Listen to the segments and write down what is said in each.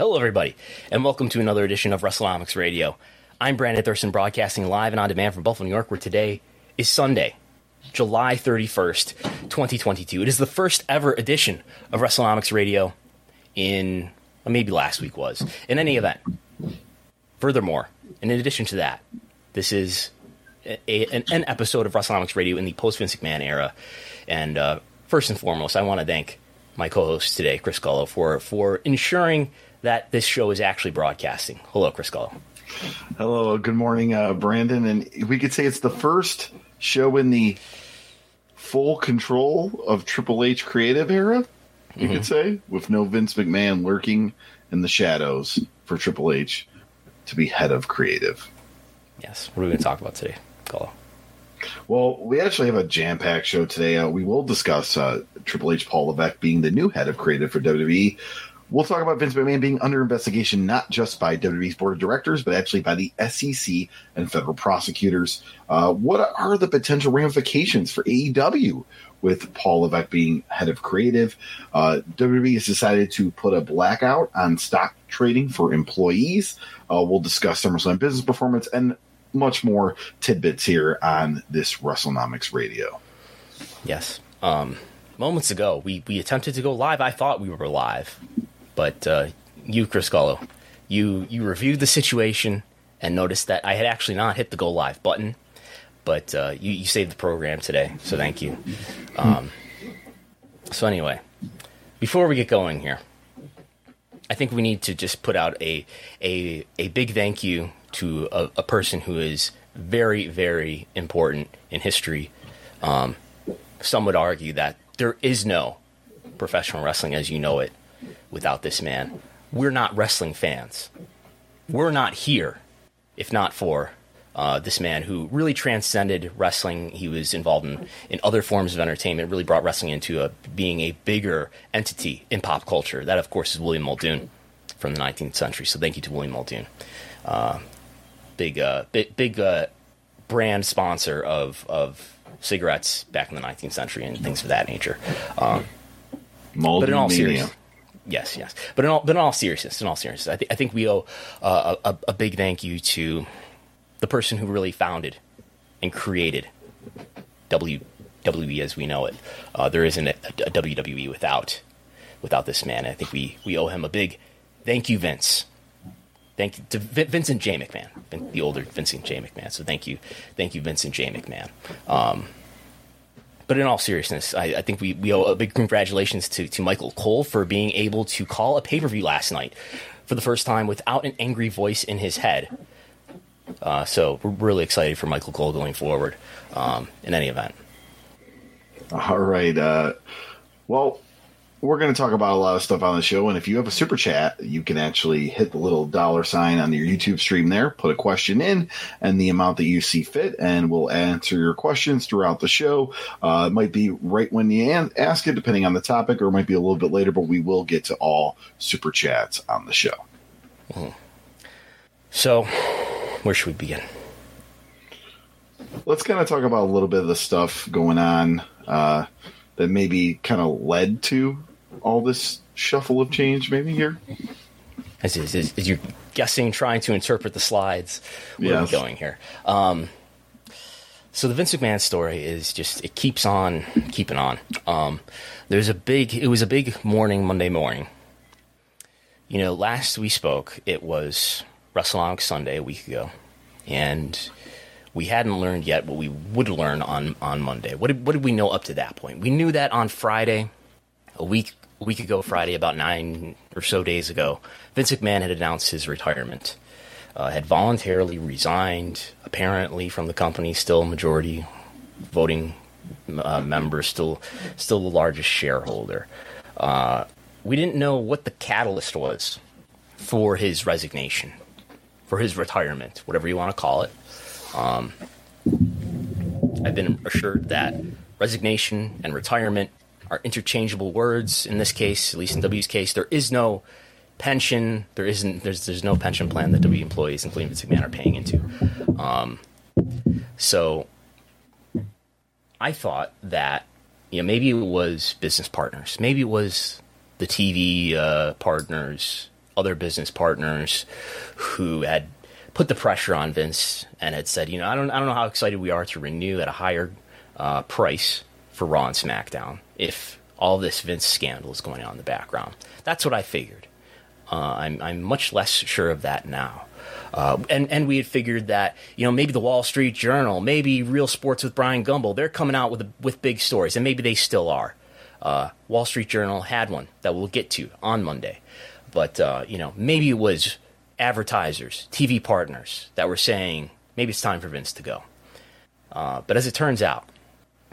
Hello, everybody, and welcome to another edition of WrestleNomics Radio. I'm Brandon Thurston, broadcasting live and on demand from Buffalo, New York, where today is Sunday, July 31st, 2022. It is the first ever edition of WrestleNomics Radio in well, maybe last week was. In any event, furthermore, and in addition to that, this is a, an, an, episode of WrestleNomics Radio in the post Vince McMahon era. And uh, first and foremost, I want to thank my co-host today, Chris Gullo, for for ensuring that this show is actually broadcasting. Hello, Chris Gullo. Hello, good morning, uh, Brandon. And we could say it's the first show in the full control of Triple H creative era, you mm-hmm. could say, with no Vince McMahon lurking in the shadows for Triple H to be head of creative. Yes. What are we going to talk about today, Gullo? Well, we actually have a jam packed show today. Uh, we will discuss uh, Triple H Paul Levesque being the new head of creative for WWE. We'll talk about Vince McMahon being under investigation not just by WWE's board of directors, but actually by the SEC and federal prosecutors. Uh, what are the potential ramifications for AEW with Paul Levesque being head of creative? Uh, WWE has decided to put a blackout on stock trading for employees. Uh, we'll discuss SummerSlam business performance and much more tidbits here on this WrestleNomics Radio. Yes. Um, moments ago, we, we attempted to go live. I thought we were live but uh, you, Chris Gullo, you you reviewed the situation and noticed that I had actually not hit the go live button, but uh, you, you saved the program today, so thank you. Um, so anyway, before we get going here, I think we need to just put out a a a big thank you to a, a person who is very very important in history. Um, some would argue that there is no professional wrestling as you know it without this man. We're not wrestling fans. We're not here if not for uh, this man who really transcended wrestling. He was involved in, in other forms of entertainment, really brought wrestling into a, being a bigger entity in pop culture. That, of course, is William Muldoon from the 19th century. So thank you to William Muldoon. Uh, big, uh, big, big uh, brand sponsor of, of cigarettes back in the 19th century and things of that nature. Um, but in all seriousness, Yes, yes. But in all, but in all seriousness, in all seriousness, I, th- I think we owe uh, a, a, big thank you to the person who really founded and created WWE as we know it. Uh, there isn't a, a, WWE without without this man. I think we, we owe him a big thank you, Vince. Thank you to Vincent J. McMahon, the older Vincent J. McMahon. So thank you, thank you, Vincent J. McMahon. Um, but in all seriousness, I, I, think we, we owe a big congratulations to, to Michael Cole for being able to call a pay per view last night for the first time without an angry voice in his head. Uh, so we're really excited for Michael Cole going forward um, in any event. All right. Uh, well, we're going to talk about a lot of stuff on the show. And if you have a super chat, you can actually hit the little dollar sign on your YouTube stream there, put a question in and the amount that you see fit, and we'll answer your questions throughout the show. Uh, it might be right when you ask it, depending on the topic, or it might be a little bit later, but we will get to all super chats on the show. Mm. So, where should we begin? Let's kind of talk about a little bit of the stuff going on uh, that maybe kind of led to all this shuffle of change maybe here? As, as, as you're guessing, trying to interpret the slides, where yes. are we going here? Um, so the Vince McMahon story is just it keeps on keeping on. Um, there's a big it was a big morning Monday morning. You know, last we spoke, it was WrestleNomics Sunday a week ago, and we hadn't learned yet what we would learn on on Monday. What did, what did we know up to that point? We knew that on Friday, a week week ago Friday, about nine or so days ago, Vince McMahon had announced his retirement. Uh, had voluntarily resigned, apparently from the company, still majority voting uh, member, still still the largest shareholder. Uh, we didn't know what the catalyst was for his resignation, for his retirement, whatever you want to call it. Um, I've been assured that resignation and retirement are interchangeable words in this case, at least in W's case. There is no pension. There isn't. There's there's no pension plan that W employees, including Vince McMahon, are paying into. Um, so I thought that you know maybe it was business partners, maybe it was the TV uh, partners, other business partners who had put the pressure on Vince and had said, you know, I don't I don't know how excited we are to renew at a higher uh, price for Raw and SmackDown if all this Vince scandal is going on in the background. That's what I figured. Uh, I'm, I'm much less sure of that now. Uh, and and we had figured that you know maybe the Wall Street Journal, maybe Real Sports with Bryant Gumbel, they're coming out with with big stories, and maybe they still are. Uh, Wall Street Journal had one that we'll get to on Monday, but uh, you know maybe it was advertisers, TV partners that were saying maybe it's time for Vince to go. Uh, but as it turns out,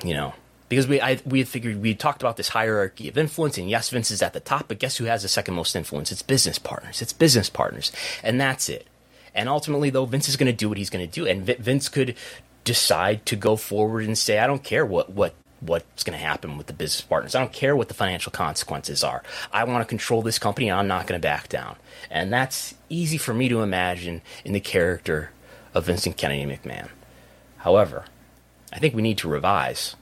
you know because we I, we figured we talked about this hierarchy of influence, and yes, Vince is at the top, but guess who has the second most influence? It's business partners. It's business partners, and that's it. And ultimately, though, Vince is going to do what he's going to do, and Vince could decide to go forward and say, "I don't care what what what's going to happen with the business partners. I don't care what the financial consequences are. I want to control this company, and I'm not going to back down." And that's easy for me to imagine in the character of Vincent Kennedy McMahon. However, I think we need to revise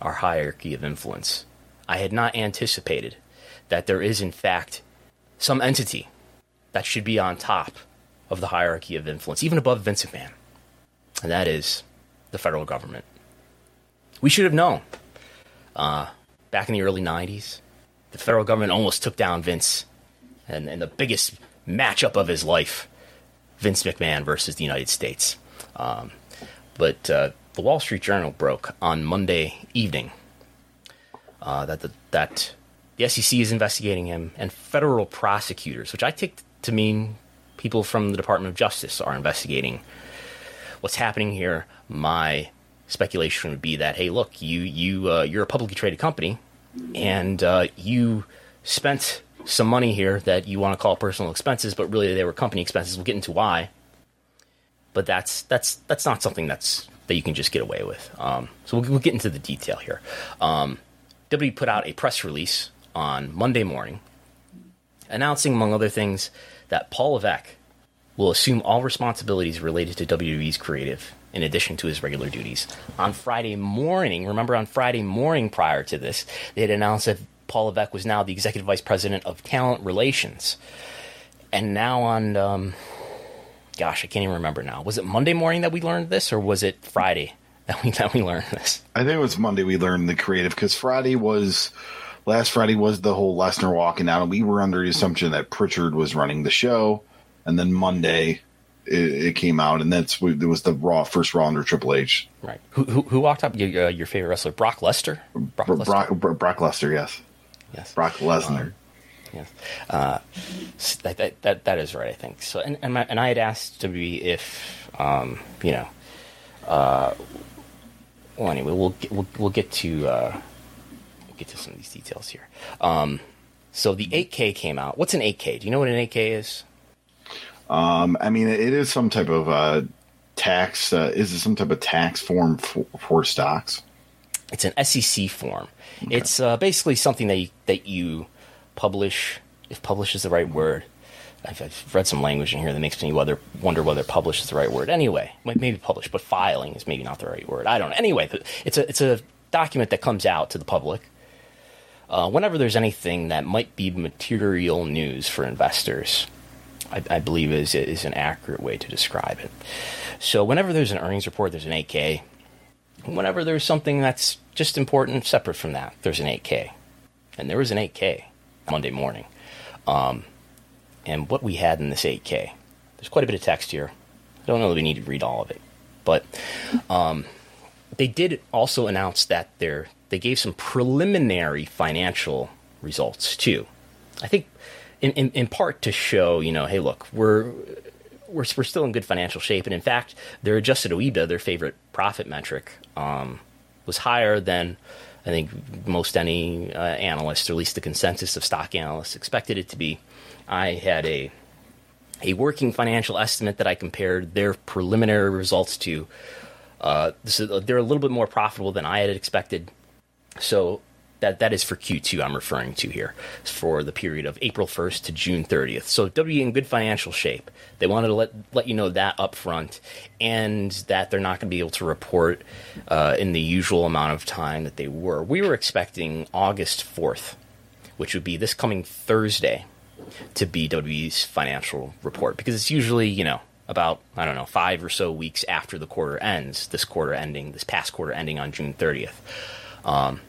our hierarchy of influence. I had not anticipated that there is, in fact, some entity that should be on top of the hierarchy of influence, even above Vince McMahon, and that is the federal government. We should have known. Uh, back in the early 90s, the federal government almost took down Vince and, and the biggest matchup of his life Vince McMahon versus the United States. Um, but uh, the Wall Street Journal broke on Monday evening uh, that the, that the SEC is investigating him, and federal prosecutors, which I take to mean people from the Department of Justice, are investigating what's happening here. My speculation would be that hey, look, you you uh, you're a publicly traded company, and uh, you spent some money here that you want to call personal expenses, but really they were company expenses. We'll get into why. But that's that's that's not something that's that you can just get away with. Um, so we'll, we'll, get into the detail here. Um, WWE put out a press release on Monday morning announcing, among other things, that Paul Levesque will assume all responsibilities related to WWE's creative in addition to his regular duties. On Friday morning, remember on Friday morning prior to this, they had announced that Paul Levesque was now the executive vice president of talent relations. And now on um, gosh, I can't even remember now. Was it Monday morning that we learned this, or was it Friday that we that we learned this? I think it was Monday we learned the creative because Friday was last Friday was the whole Lesnar walking out, and we were under the assumption that Prichard was running the show, and then Monday it, it came out, and that's it was the Raw first Raw under Triple H. Right. Who who, who walked up? Your, uh, your favorite wrestler, Brock Lesnar. Brock, Brock, Brock, Brock Lesnar, yes. Yes. Brock Lesnar. Um, Yes, uh, that, that, that that is right. I think so. And and, my, and I had asked to be if um, you know. Uh, well, anyway, we'll get, we'll we'll get to uh, we'll get to some of these details here. Um, so the 8K came out. What's an 8K? Do you know what an 8K is? Um, I mean, it is some type of uh, tax. Uh, is it some type of tax form for, for stocks? It's an SEC form. Okay. It's uh, basically something that you, that you publish, if publish is the right word. I've, I've, read some language in here that makes me whether, wonder whether publish is the right word. Anyway, maybe publish, but filing is maybe not the right word. I don't know. Anyway, it's a it's a document that comes out to the public uh, whenever there's anything that might be material news for investors. I, I, believe is is an accurate way to describe it. So whenever there's an earnings report, there's an 8K. Whenever there's something that's just important, separate from that, there's an 8K. And there was an 8K Monday morning. Um, and what we had in this 8K, there's quite a bit of text here. I don't know that we need to read all of it, but um, they did also announce that they they gave some preliminary financial results too. I think in, in, in part to show, you know, hey, look, we're we're, we're still in good financial shape. And in fact, their adjusted OIBDA, their favorite profit metric, um, was higher than I think most any uh, analyst, or at least the consensus of stock analysts, expected it to be. I had a a working financial estimate that I compared their preliminary results to. Uh, they're a little bit more profitable than I had expected. So that that is for Q2 I'm referring to here for the period of April 1st to June 30th. So WE in good financial shape. They wanted to let let you know that up front and that they're not going to be able to report uh, in the usual amount of time that they were. We were expecting August 4th, which would be this coming Thursday, to be WE's financial report because it's usually you know about I don't know five or so weeks after the quarter ends. This quarter ending, this past quarter ending on June 30th. Um,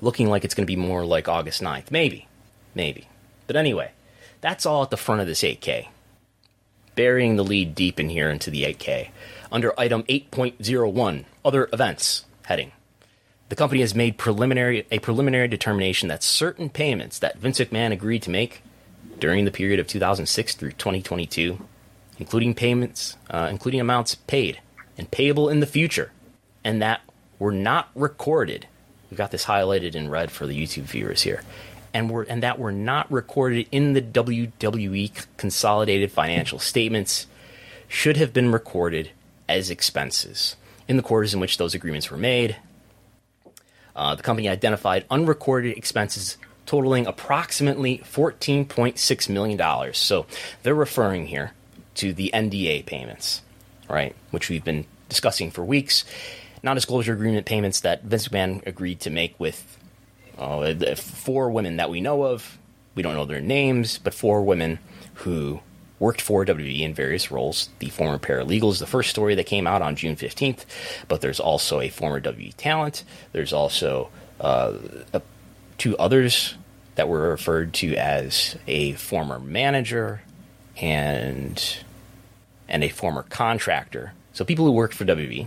looking like it's going to be more like August 9th. Maybe. Maybe. But anyway, that's all at the front of this 8K. Burying the lead deep in here into the 8K. Under item 8.01, other events heading. The company has made preliminary a preliminary determination that certain payments that Vince McMahon agreed to make during the period of 2006 through 2022, including payments, uh, including amounts paid and payable in the future, and that were not recorded We've got this highlighted in red for the YouTube viewers here. And, we're, and that were not recorded in the WWE consolidated financial statements should have been recorded as expenses in the quarters in which those agreements were made. Uh, the company identified unrecorded expenses totaling approximately $14.6 million. So they're referring here to the NDA payments, right, which we've been discussing for weeks non-disclosure agreement payments that Vince McMahon agreed to make with uh, four women that we know of. We don't know their names, but four women who worked for WWE in various roles. The former paralegal is the first story that came out on June 15th, but there's also a former WWE talent. There's also uh, a, two others that were referred to as a former manager and and a former contractor. So people who worked for WWE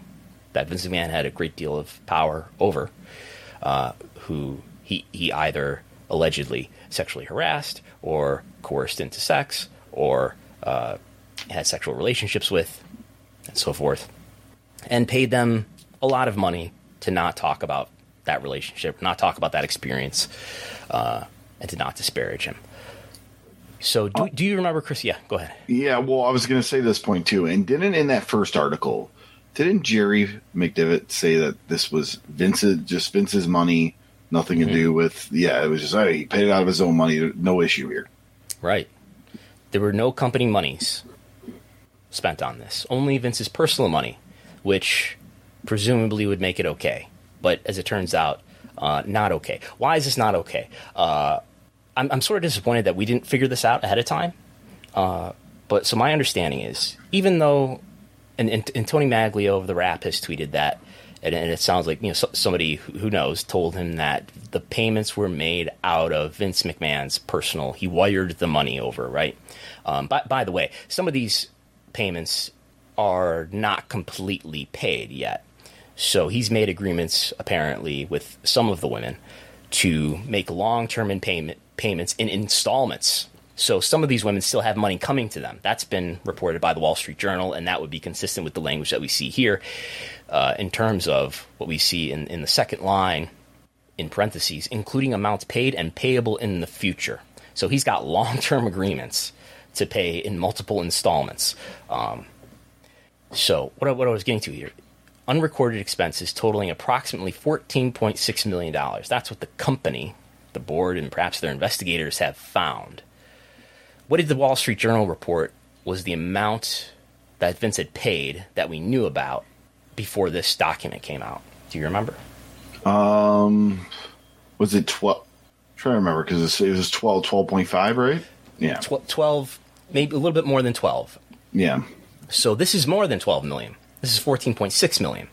that Vince McMahon had a great deal of power over, uh, who he he either allegedly sexually harassed or coerced into sex or uh, had sexual relationships with, and so forth, and paid them a lot of money to not talk about that relationship, not talk about that experience, uh, and to not disparage him. So, do, do you remember, Chris? Yeah, go ahead. Yeah, well, I was going to say this point too, and didn't in that first article didn't Jerry McDevitt say that this was Vince's just Vince's money, nothing to mm-hmm. do with yeah, it was just hey, he paid it out of his own money, no issue here. Right. There were no company monies spent on this. Only Vince's personal money, which presumably would make it okay. But as it turns out, uh, not okay. Why is this not okay? Uh, I'm, I'm, sort of disappointed that we didn't figure this out ahead of time. Uh, but so my understanding is, even though and, and, and Tony Maglio of the Wrap has tweeted that, and, and it sounds like you know so, somebody who, knows told him that the payments were made out of Vince McMahon's personal. He wired the money over, right? Um, by, by the way, some of these payments are not completely paid yet. So he's made agreements apparently with some of the women to make long-term payment payments in installments so some of these women still have money coming to them. That's been reported by the Wall Street Journal, and that would be consistent with the language that we see here uh, in terms of what we see in, in the second line in parentheses, including amounts paid and payable in the future. So he's got long term agreements to pay in multiple installments. Um, so what, what I was getting to here unrecorded expenses totaling approximately $14.6 million. That's what the company, the board, and perhaps their investigators have found. What did the Wall Street Journal report was the amount that Vince had paid that we knew about before this document came out? Do you remember? Um, was it 12? trying to remember because it was 12, 12.5, right? Yeah. 12, 12, maybe a little bit more than 12. Yeah. So this is more than 12 million. This is 14.6 million.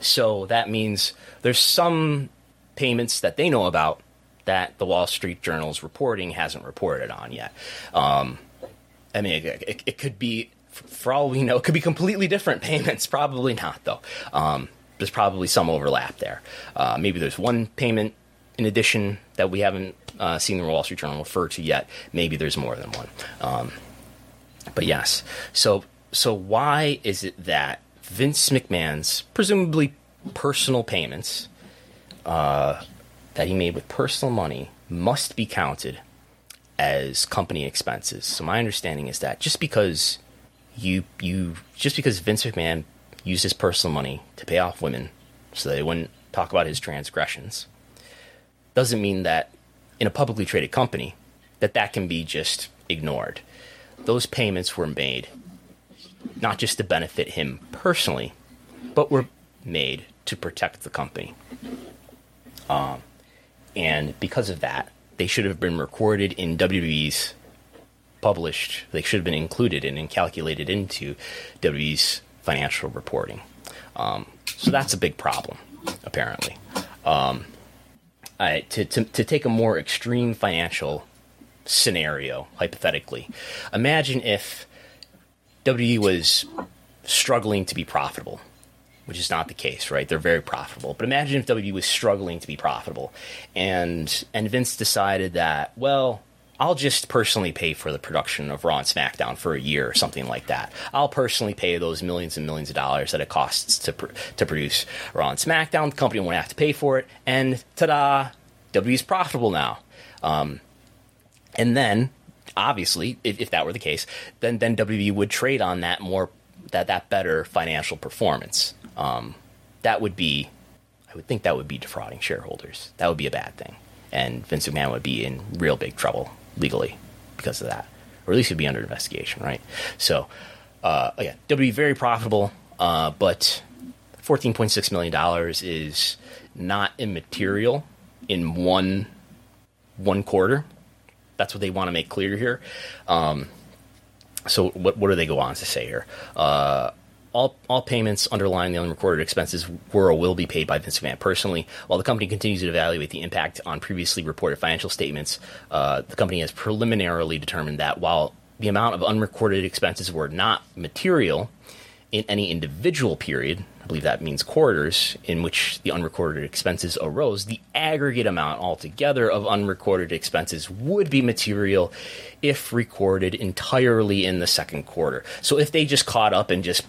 So that means there's some payments that they know about that the Wall Street Journal's reporting hasn't reported on yet. Um, I mean, it, it, it, could be, for all we know, it could be completely different payments. Probably not, though. Um, there's probably some overlap there. Uh, maybe there's one payment in addition that we haven't uh, seen the Wall Street Journal refer to yet. Maybe there's more than one. Um, but yes, so so why is it that Vince McMahon's presumably personal payments uh, that he made with personal money must be counted as company expenses. So my understanding is that just because you you just because Vince McMahon used his personal money to pay off women so they wouldn't talk about his transgressions doesn't mean that in a publicly traded company that that can be just ignored. Those payments were made not just to benefit him personally, but were made to protect the company. Um, and because of that, they should have been recorded in WWE's published, they should have been included in and calculated into WWE's financial reporting. Um, so that's a big problem, apparently. Um, I, to, to, to take a more extreme financial scenario, hypothetically, imagine if WWE was struggling to be profitable, which is not the case, right? They're very profitable. But imagine if WWE was struggling to be profitable, and and Vince decided that, well, I'll just personally pay for the production of Raw and SmackDown for a year or something like that. I'll personally pay those millions and millions of dollars that it costs to pr- to produce Raw and SmackDown. The company won't have to pay for it, and ta-da, WWE's profitable now. Um, and then, obviously, if, if, that were the case, then then WWE would trade on that more that that better financial performance. Um, that would be, I would think that would be defrauding shareholders. That would be a bad thing, and Vince McMahon would be in real big trouble legally because of that, or at least he'd be under investigation, right? So, uh, yeah, WWE very profitable, uh, but fourteen point six million dollars is not immaterial in one one quarter. That's what they want to make clear here. Um, so what what do they go on to say here? Uh, all, all payments underlying the unrecorded expenses were or will be paid by Vince McMahon personally. While the company continues to evaluate the impact on previously reported financial statements, uh, the company has preliminarily determined that while the amount of unrecorded expenses were not material in any individual period, I believe that means quarters, in which the unrecorded expenses arose, the aggregate amount altogether of unrecorded expenses would be material if recorded entirely in the second quarter. So if they just caught up and just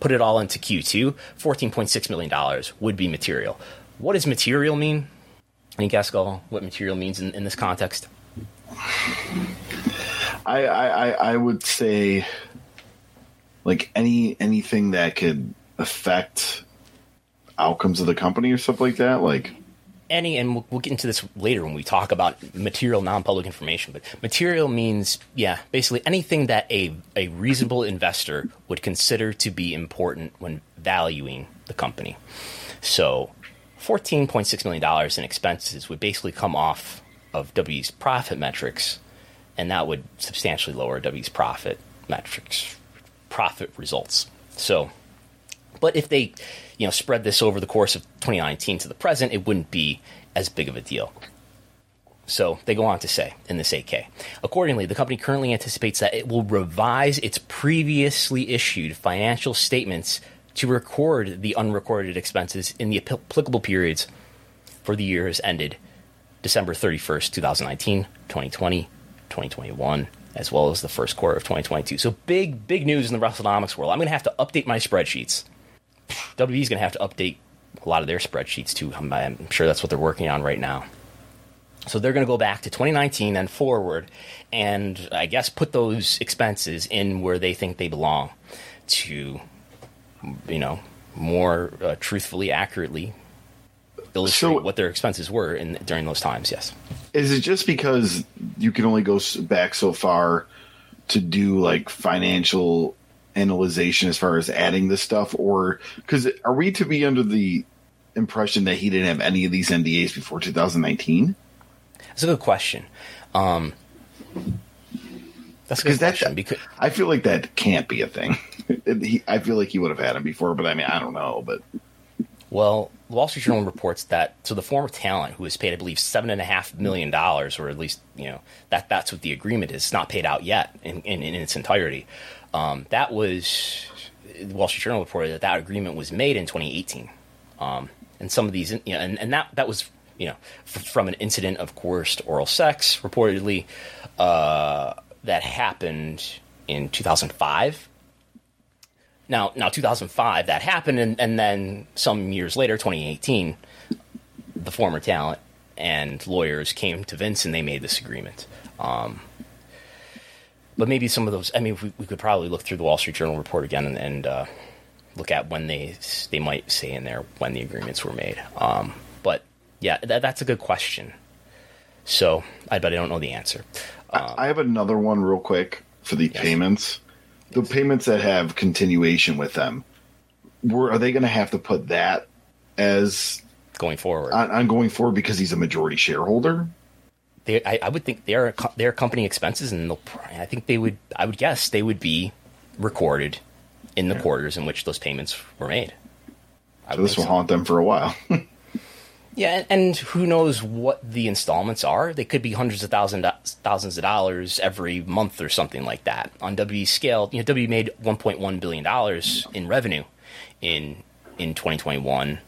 put it all into Q2, $14.6 million would be material. What does material mean? Any guess, Gull, what material means in, in this context? I, I, I would say like any anything that could affect outcomes of the company or stuff like that like any and we'll, we'll, get into this later when we talk about material non-public information but material means yeah basically anything that a, a reasonable investor would consider to be important when valuing the company. So $14.6 million in expenses would basically come off of w's profit metrics and that would substantially lower w's profit metrics profit results. So but if they, you know, spread this over the course of 2019 to the present, it wouldn't be as big of a deal. So they go on to say in this 8K. Accordingly, the company currently anticipates that it will revise its previously issued financial statements to record the unrecorded expenses in the applicable periods for the years ended December 31st, 2019, 2020, 2021, as well as the first quarter of 2022. So big, big news in the WrestleNomics world. I'm going to have to update my spreadsheets WWE's going to have to update a lot of their spreadsheets too. I'm, I'm sure that's what they're working on right now. So they're going to go back to 2019 and forward, and I guess put those expenses in where they think they belong, to, you know, more uh, truthfully, accurately illustrate so, what their expenses were in during those times. Yes. Is it just because you can only go back so far to do like financial analyzation as far as adding this stuff, or because are we to be under the impression that he didn't have any of these NDAs before 2019? That's a good question. Um, that's a good question. That, because I feel like that can't be a thing. he, I feel like he would have had him before, but I mean, I don't know. But well, the Wall Street Journal reports that so the former talent who was paid, I believe, seven and a half million dollars, or at least you know that that's what the agreement is, It's not paid out yet in, in, in its entirety. Um, that was the Wall Street Journal reported that that agreement was made in 2018, um, and some of these, you know, and, and that that was you know f- from an incident of coerced oral sex reportedly uh, that happened in 2005. Now, now 2005 that happened, and, and then some years later, 2018, the former talent and lawyers came to Vince and they made this agreement. Um, but maybe some of those. I mean, we, we, could probably look through the Wall Street Journal report again and, and uh, look at when they they might say in there when the agreements were made. Um, but yeah, that, that's a good question. So I bet I don't know the answer. Um, I have another one real quick for the yes. payments. The payments that have continuation with them, were are they going to have to put that as going forward on, on, going forward because he's a majority shareholder? They, I, I would think they're their company expenses, and I think they would. I would guess they would be recorded in the yeah. quarters in which those payments were made. So this will so. haunt them for a while. yeah, and who knows what the installments are? They could be hundreds of thousand thousands of dollars every month or something like that. On W scale, you know, W made 1.1 billion dollars in revenue in in 2021.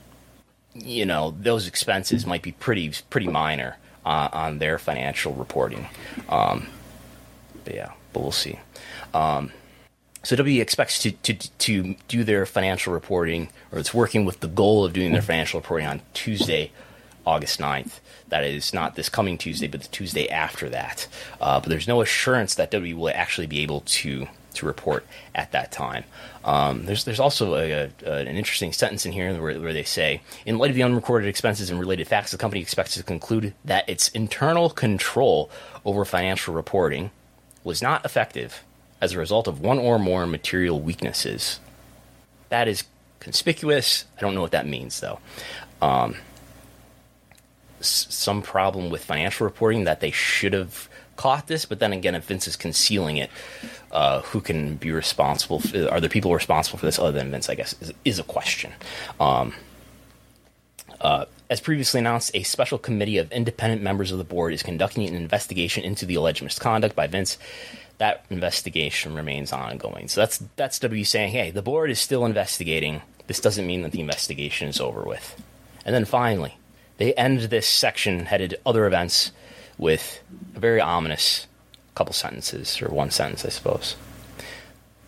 You know, those expenses might be pretty pretty minor uh, on their financial reporting. Um, but yeah, but we'll see. Um, so W expects to, to, to do their financial reporting, or it's working with the goal of doing their financial reporting on Tuesday, August 9th. That is not this coming Tuesday, but the Tuesday after that. Uh, but there's no assurance that W will actually be able to to report at that time. Um, there's there's also a, a, an interesting sentence in here where, where, they say, in light of the unrecorded expenses and related facts, the company expects to conclude that its internal control over financial reporting was not effective as a result of one or more material weaknesses. That is conspicuous. I don't know what that means, though. Um, some problem with financial reporting that they should have caught this, but then again, if Vince is concealing it, uh, who can be responsible? For, are there people responsible for this other than Vince? I guess is, is a question. Um, uh, as previously announced, a special committee of independent members of the board is conducting an investigation into the alleged misconduct by Vince that investigation remains ongoing. So that's that's W saying, hey, the board is still investigating. This doesn't mean that the investigation is over with. And then finally, they end this section headed other events with a very ominous couple sentences, or one sentence, I suppose.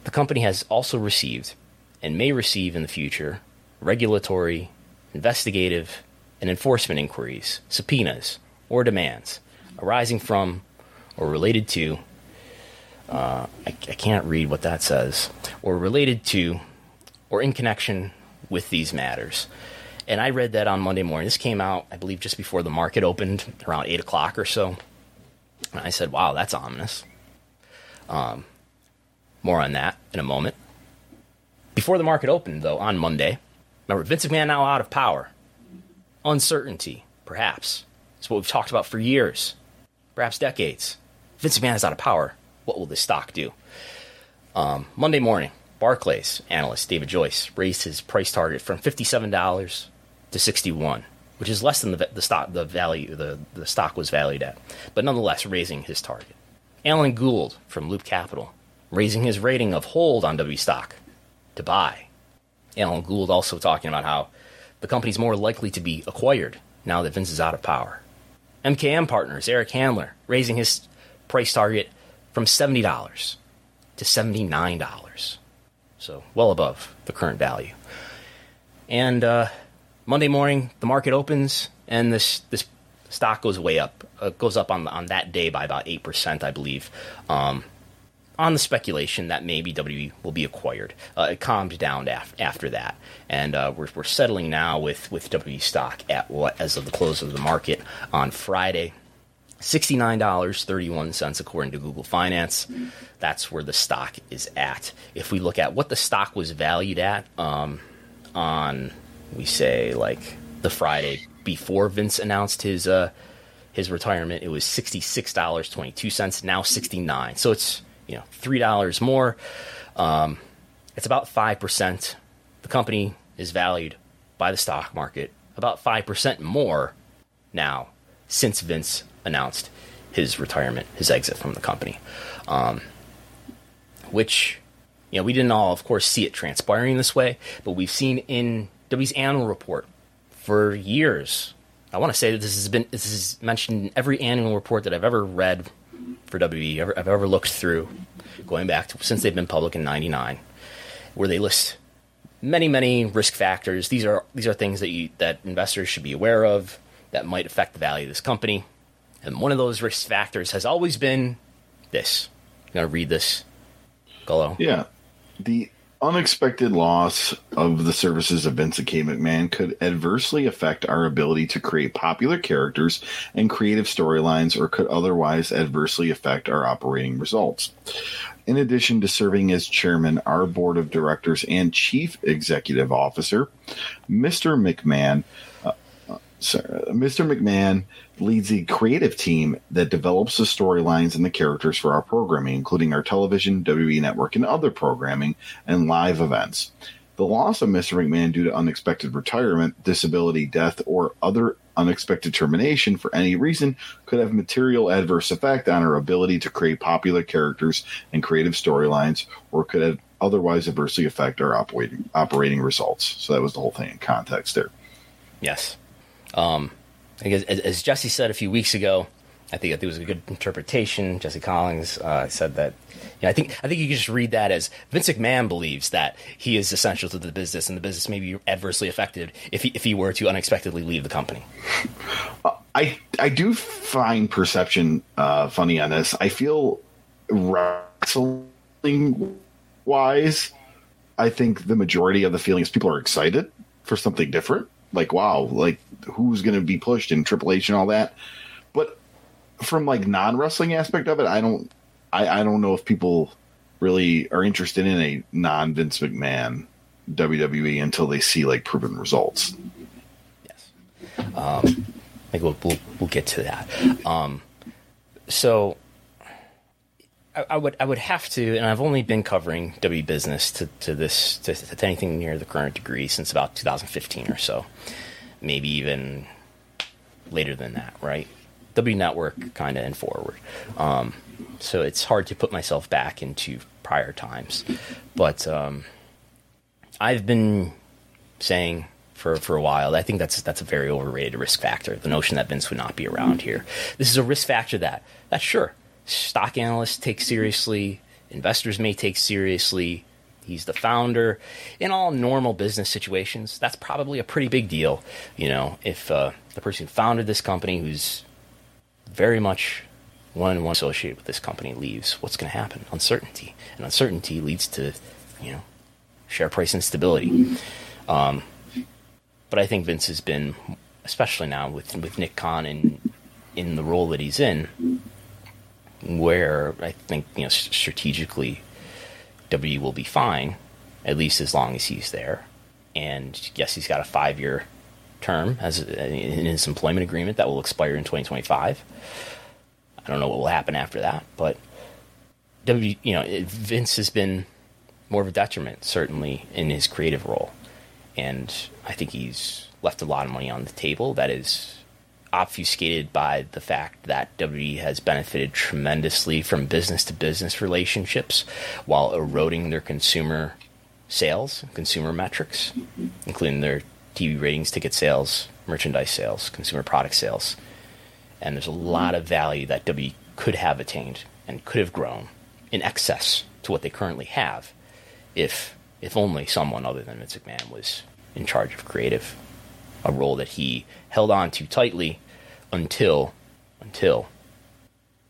The company has also received and may receive in the future regulatory, investigative, and enforcement inquiries, subpoenas, or demands arising from or related to uh, I, I can't read what that says, or related to, or in connection with these matters. And I read that on Monday morning. This came out, I believe, just before the market opened, around 8 o'clock or so. And I said, wow, that's ominous. Um, more on that in a moment. Before the market opened, though, on Monday, remember, Vince McMahon now out of power. Uncertainty, perhaps. It's what we've talked about for years, perhaps decades. Vince McMahon is out of power what will this stock do? Um, Monday morning, Barclays analyst David Joyce raised his price target from $57 to 61 which is less than the, the stock the value the, the stock was valued at, but nonetheless raising his target. Alan Gould from Loop Capital raising his rating of hold on W stock to buy. Alan Gould also talking about how the company's more likely to be acquired now that Vince is out of power. MKM Partners Eric Handler raising his price target from $70 to $79. So well above the current value. And uh, Monday morning, the market opens, and this this stock goes way up. Uh, goes up on on that day by about eight percent, I believe. Um, on the speculation that maybe W will be acquired, uh, it calmed down af- after that, and uh, we're, we're settling now with with W stock at what as of the close of the market on Friday, $69.31 according to Google Finance. That's where the stock is at. If we look at what the stock was valued at um, on, we say, like the Friday before Vince announced his uh, his retirement, it was $66.22, now 69 So it's, you know, $3 more. Um, it's about 5%. The company is valued by the stock market about 5% more now since Vince announced his retirement, his exit from the company. Um, which, you know, we didn't all, of course, see it transpiring this way, but we've seen in W's annual report for years. I want to say that this has been this is mentioned in every annual report that I've ever read for WE, ever, I've ever looked through, going back to since they've been public in '99, where they list many, many risk factors. These are these are things that you that investors should be aware of that might affect the value of this company. And one of those risk factors has always been this. I'm going to read this. Gullo. Yeah. The unexpected loss of the services of Vince K. McMahon could adversely affect our ability to create popular characters and creative storylines or could otherwise adversely affect our operating results. In addition to serving as chairman, our board of directors, and chief executive officer, Mr. McMahon Mr. McMahon leads the creative team that develops the storylines and the characters for our programming, including our television, WWE Network, and other programming and live events. The loss of Mr. McMahon due to unexpected retirement, disability, death, or other unexpected termination for any reason could have material adverse effect on our ability to create popular characters and creative storylines, or could have otherwise adversely affect our operating operating results. So that was the whole thing in context there. Yes. Um, I guess, as, as, Jesse said a few weeks ago, I think, I think it was a good interpretation. Jesse Collins uh, said that. Know, I think I think you can just read that as Vince McMahon believes that he is essential to the business, and the business may be adversely affected if he, if he were to unexpectedly leave the company. I I do find perception uh, funny on this. I feel wrestling wise, I think the majority of the feelings people are excited for something different like wow, like who's going to be pushed in Triple H and all that. But from like non wrestling aspect of it, I don't, I, I don't know if people really are interested in a non Vince McMahon WWE until they see like proven results. Yes, um, I think we'll, we'll, we'll get to that. Um, so I, I, would I would have to, and I've only been covering W business to, to this to, to, anything near the current degree since about 2015 or so, maybe even later than that, right? W Network kind of and forward. Um, so it's hard to put myself back into prior times, but um, I've been saying for, for a while. I think that's that's a very overrated risk factor. The notion that Vince would not be around here. This is a risk factor that that sure stock analysts take seriously, investors may take seriously. He's the founder. In all normal business situations, that's probably a pretty big deal. You know, if uh, the person who founded this company, who's very much one on one associated with this company, leaves, what's going to happen? Uncertainty. And uncertainty leads to, you know, share price instability. Um, but I think Vince has been, especially now with with Nick Khan in in the role that he's in, where I think you know strategically W will be fine, at least as long as he's there. And yes, he's got a five year term as in his employment agreement that will expire in 2025. I don't know what will happen after that, but W, you know, Vince has been more of a detriment certainly in his creative role, and I think he's left a lot of money on the table that is obfuscated by the fact that WWE has benefited tremendously from business to business relationships while eroding their consumer sales, consumer metrics, including their TV ratings, ticket sales, merchandise sales, consumer product sales. And there's a lot of value that WWE could have attained and could have grown in excess to what they currently have if if only someone other than Vince McMahon was in charge of creative, a role that he held on to tightly until until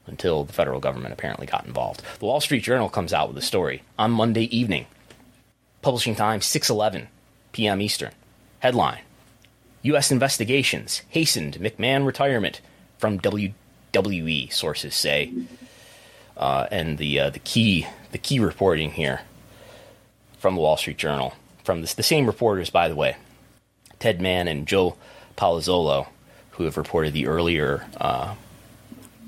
until the federal government apparently got involved. The Wall Street Journal comes out with a story on Monday evening. Publishing time 6:11 p.m. Eastern. Headline: U.S. investigations hastened McMahon retirement from WWE. Sources say, uh, and the uh, the key the key reporting here from the Wall Street Journal from the same reporters, by the way, Ted Mann and Joe Palazzolo who have reported the earlier uh,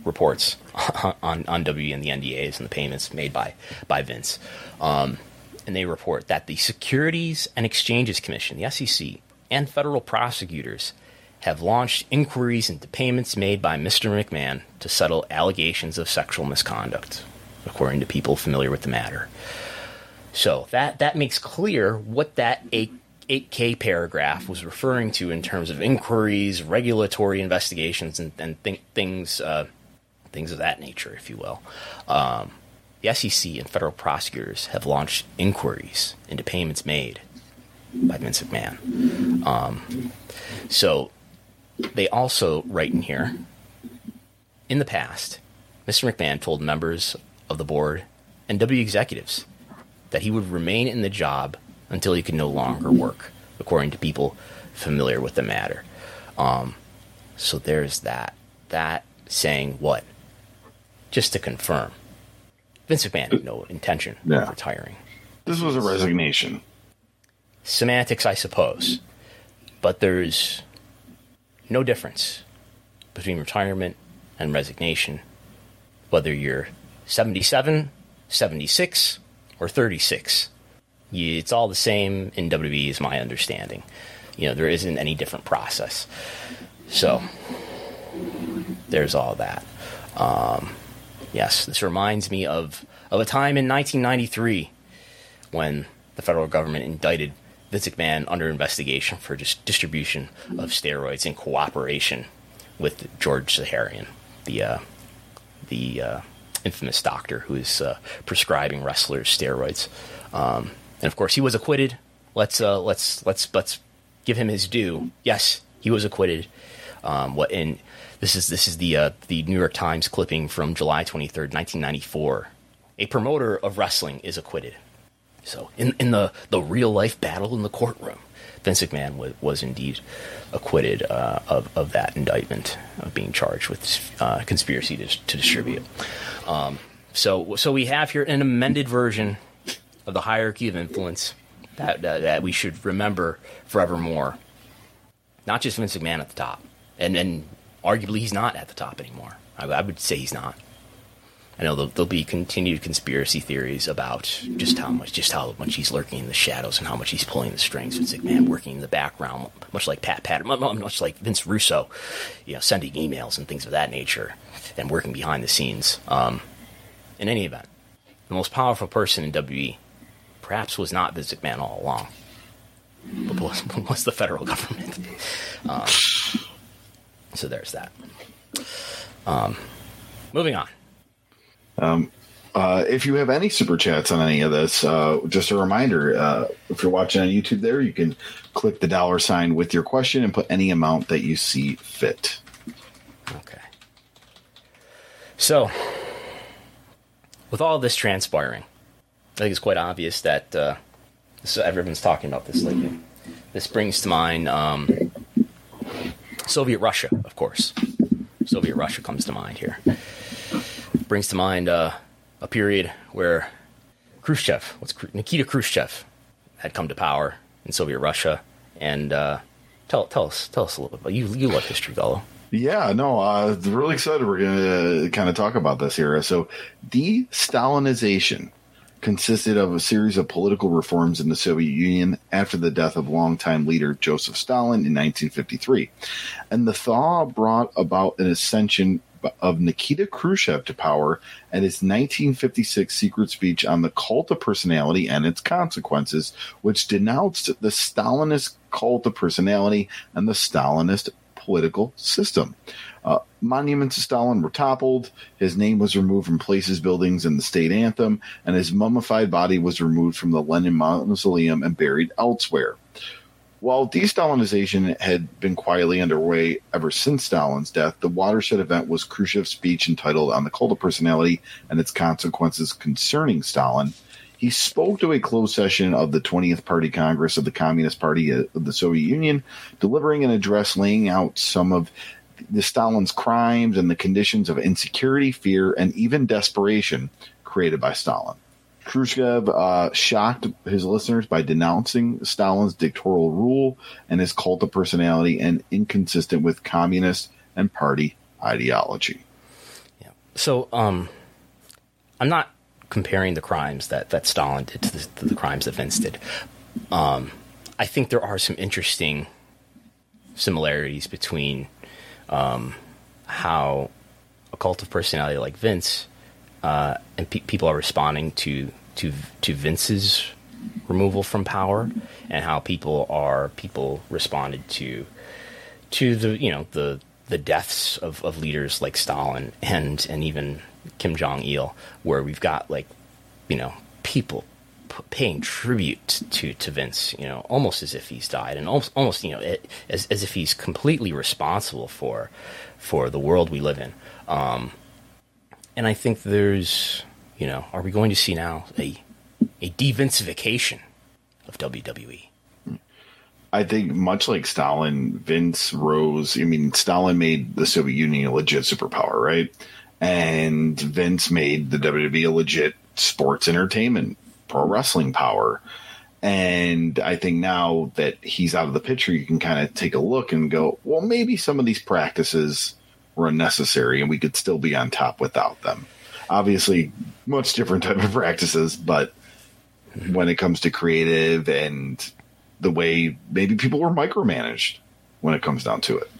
reports on, on W and the NDAs and the payments made by, by Vince. Um, and they report that the Securities and Exchanges Commission, the SEC, and federal prosecutors have launched inquiries into payments made by Mr. McMahon to settle allegations of sexual misconduct, according to people familiar with the matter. So that that makes clear what that 8 8K paragraph was referring to in terms of inquiries, regulatory investigations, and, and th- things uh, things of that nature, if you will. Um, the SEC and federal prosecutors have launched inquiries into payments made by Vince McMahon. Um, so they also write in here in the past, Mr. McMahon told members of the board and W executives that he would remain in the job until he could no longer work, according to people familiar with the matter. Um, so there's that. That saying what? Just to confirm, Vince McMahon had no intention Yeah. of retiring. This was a resignation. Semantics, I suppose, but there's no difference between retirement and resignation, whether you're 77, 76, or 36. You, it's all the same in WWE, is my understanding. You know, there isn't any different process. So, there's all that. Um, yes, this reminds me of, of a time in 1993 when the federal government indicted Vince McMahon under investigation for just distribution of steroids in cooperation with George Zahorian, the uh, the uh, infamous doctor who is uh, prescribing wrestlers steroids. Um, and of course, he was acquitted. Let's uh, let's let's let's give him his due. Yes, he was acquitted. Um, what in this is this is the uh, the New York Times clipping from July twenty third, nineteen ninety four. A promoter of wrestling is acquitted. So in in the the real life battle in the courtroom, Vince McMahon was, was indeed acquitted uh, of of that indictment of being charged with uh, conspiracy to, to distribute. Um, so so we have here an amended version of the hierarchy of influence that that, that we should remember forevermore. Not just Vince McMahon at the top, and and arguably he's not at the top anymore. I, I would say he's not. I know there'll, there'll be continued conspiracy theories about just how much, just how much he's lurking in the shadows and how much he's pulling the strings. Vince McMahon working in the background, much like Pat Pat, much like Vince Russo, you know, sending emails and things of that nature, and working behind the scenes. Um, in any event, the most powerful person in WWE perhaps was not Vince Man all along, but was, was the federal government. Um, so there's that. Um, moving on. Uh, if you have any super chats on any of this, uh, just a reminder uh, if you're watching on YouTube there, you can click the dollar sign with your question and put any amount that you see fit. Okay. So, with all this transpiring, I think it's quite obvious that uh, so everyone's talking about this lately. This brings to mind um, Soviet Russia, of course. Soviet Russia comes to mind here. Brings to mind uh, a period where Khrushchev, what's Nikita Khrushchev, had come to power in Soviet Russia, and uh, tell tell us tell us a little bit. You you love history, Gallo. Yeah, no, uh, really excited. We're going to kind of talk about this here. So, de-Stalinization consisted of a series of political reforms in the Soviet Union after the death of longtime leader Joseph Stalin in 1953. And the thaw brought about an ascension of Nikita Khrushchev to power and his 1956 secret speech on the cult of personality and its consequences, which denounced the Stalinist cult of personality and the Stalinist political system. Uh, monuments to Stalin were toppled, his name was removed from places, buildings, and the state anthem, and his mummified body was removed from the Lenin mausoleum and buried elsewhere. While de-Stalinization had been quietly underway ever since Stalin's death, the watershed event was Khrushchev's speech entitled On the Cult of Personality and Its Consequences Concerning Stalin. He spoke to a closed session of the 20th Party Congress of the Communist Party of the Soviet Union, delivering an address laying out some of the Stalin's crimes and the conditions of insecurity, fear, and even desperation created by Stalin. Khrushchev uh, shocked his listeners by denouncing Stalin's dictatorial rule and his cult of personality and inconsistent with communist and party ideology. Yeah. So, um, I'm not comparing the crimes that, that Stalin did to the, to the crimes that Vince did. Um, I think there are some interesting similarities between um, how a cult of personality like Vince uh, and pe- people are responding to to to Vince's removal from power, and how people are people responded to to the you know the the deaths of, of leaders like Stalin and and even Kim Jong Il, where we've got like you know people paying tribute to, to Vince, you know, almost as if he's died, and almost, almost you know, it, as as if he's completely responsible for for the world we live in. Um, and I think there's, you know, are we going to see now a a devincification of WWE? I think much like Stalin, Vince rose. I mean, Stalin made the Soviet Union a legit superpower, right? And Vince made the WWE a legit sports entertainment, pro wrestling power. And I think now that he's out of the picture, you can kind of take a look and go, well, maybe some of these practices were unnecessary and we could still be on top without them. Obviously, much different type of practices, but mm-hmm. when it comes to creative and the way maybe people were micromanaged when it comes down to it.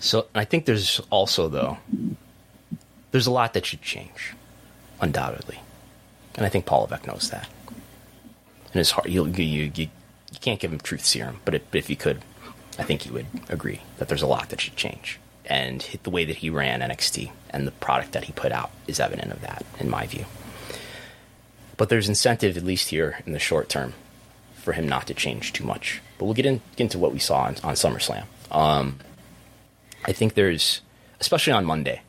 So I think there's also though there's a lot that should change, undoubtedly, and I think Paul knows that. And it's hard. You can't give him truth serum, but if, if you could, I think he would agree that there's a lot that should change. And the way that he ran NXT and the product that he put out is evident of that, in my view. But there's incentive, at least here in the short term, for him not to change too much. But we'll get, in, get into what we saw on, on SummerSlam. Um, I think there's, especially on Monday,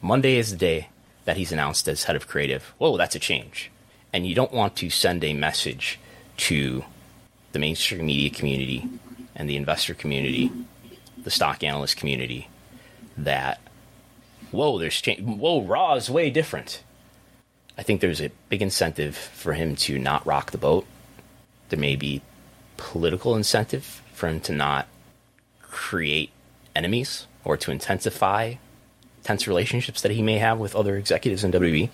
Monday is the day that he's announced as head of creative. Whoa, that's a change. And you don't want to send a message to the mainstream media community and the investor community, the stock analyst community, that, whoa, there's change. Whoa, Raw is way different. I think there's a big incentive for him to not rock the boat there may be political incentive for him to not create enemies or to intensify tense relationships that he may have with other executives in WWE.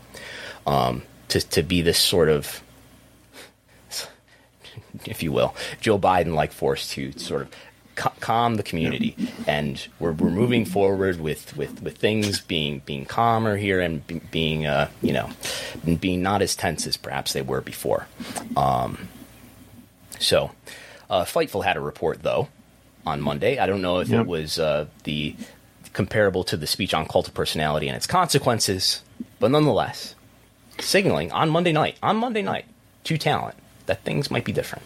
Um, to, to be this sort of, if you will, Joe Biden like force to sort of calm the community, and we're, we're moving forward with, with, with things being being calmer here and be, being uh, you know being not as tense as perhaps they were before. Um, so, uh, Fightful had a report though on Monday. I don't know if yep. it was uh, the comparable to the speech on cult of personality and its consequences, but nonetheless, signaling on Monday night, on Monday night, to talent that things might be different.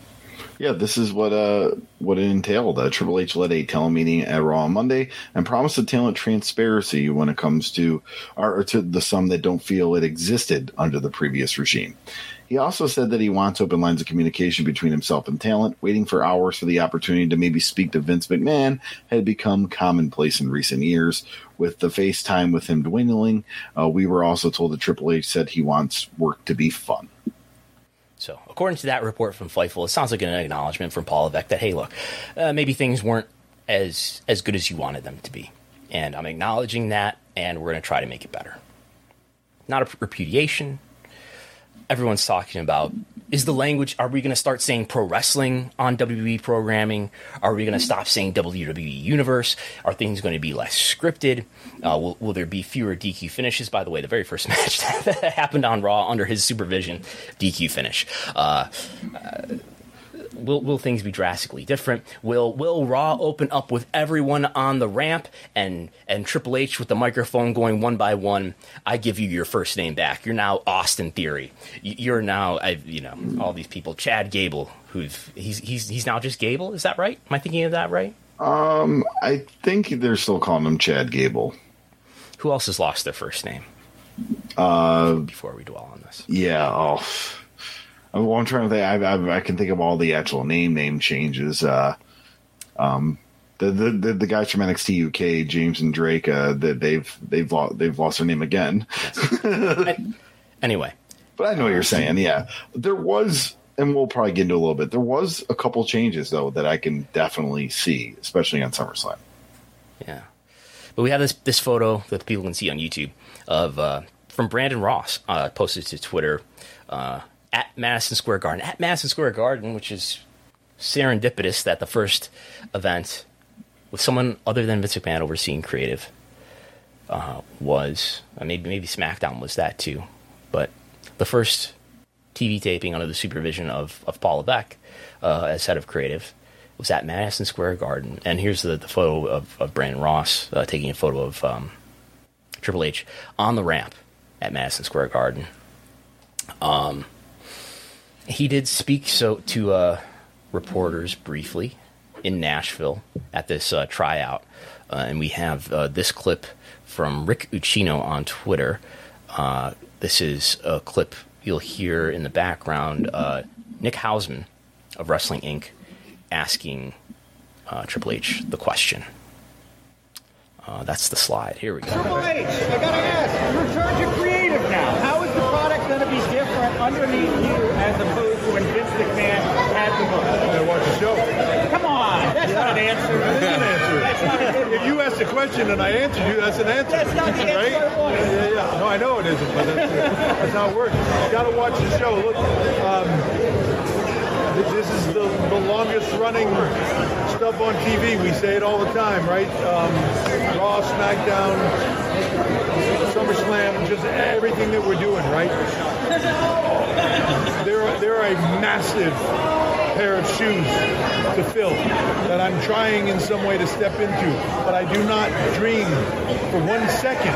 Yeah, this is what uh what it entailed. Uh, Triple H led a talent meeting at Raw on Monday and promised the talent transparency when it comes to or to the some that don't feel it existed under the previous regime. He also said that he wants open lines of communication between himself and talent. Waiting for hours for the opportunity to maybe speak to Vince McMahon had become commonplace in recent years. With the FaceTime with him dwindling, uh, we were also told that Triple H said he wants work to be fun. So, according to that report from Fightful, it sounds like an acknowledgement from Paul Levesque that, hey, look, uh, maybe things weren't as as good as you wanted them to be, and I'm acknowledging that, and we're going to try to make it better. Not a repudiation, everyone's talking about is the language are we going to start saying pro wrestling on WWE programming? Are we going to stop saying WWE Universe? Are things going to be less scripted? Uh, will, will, there be fewer DQ finishes? By the way, the very first match that happened on Raw under his supervision, DQ finish. Uh, uh, will will things be drastically different? Will will Raw open up with everyone on the ramp and and Triple H with the microphone going one by one? I give you your first name back. You're now Austin Theory. You're now I you know all these people. Chad Gable, who's he's he's he's now just Gable. Is that right? Am I thinking of that right? Um, I think they're still calling him Chad Gable. Who else has lost their first name? Uh, before we dwell on this, yeah. Oh well, I'm trying to think. I, I, I, can think of all the actual name name changes. Uh, um, the, the, the the guys from NXT UK, James and Drake, uh, that they've they've lost they've lost their name again. anyway, but I know what you're saying. Yeah, there was, and we'll probably get into a little bit. There was a couple changes though that I can definitely see, especially on SummerSlam. Yeah, but we have this this photo that people can see on YouTube of uh, from Brandon Ross uh, posted to Twitter. Uh, at Madison Square Garden. At Madison Square Garden, which is serendipitous that the first event with someone other than Vince McMahon overseeing creative uh, was uh, maybe maybe SmackDown was that too, but the first TV taping under the supervision of of Paul Levesque uh, as head of creative was at Madison Square Garden. And here's the, the photo of, of Brandon Ross uh, taking a photo of um, Triple H on the ramp at Madison Square Garden. Um, he did speak so to uh, reporters briefly in Nashville at this uh, tryout, uh, and we have uh, this clip from Rick Ucchino on Twitter. Uh, this is a clip you'll hear in the background. Uh, Nick Hausman of Wrestling Inc. asking Triple H the question. that's the slide. Here we go. Triple H, I gotta ask, charge of creative now. How is the product gonna be different underneath you as opposed to when Vince McMahon had the book? I watch the show. Come on, that's Yeah. not an answer. That is an answer. That's not a good If you asked a question and I answered you, that's an answer. That's not the answer right? Yeah, yeah. No, I know it isn't, but that's, that's how it works. You got to watch the show. Look, um, this is the, the longest running stuff on TV. We say it all the time, right? Um, Raw, SmackDown, SummerSlam, just everything that we're doing, right? They're, they're a massive pair of shoes to fill that I'm trying in some way to step into. But I do not dream for one second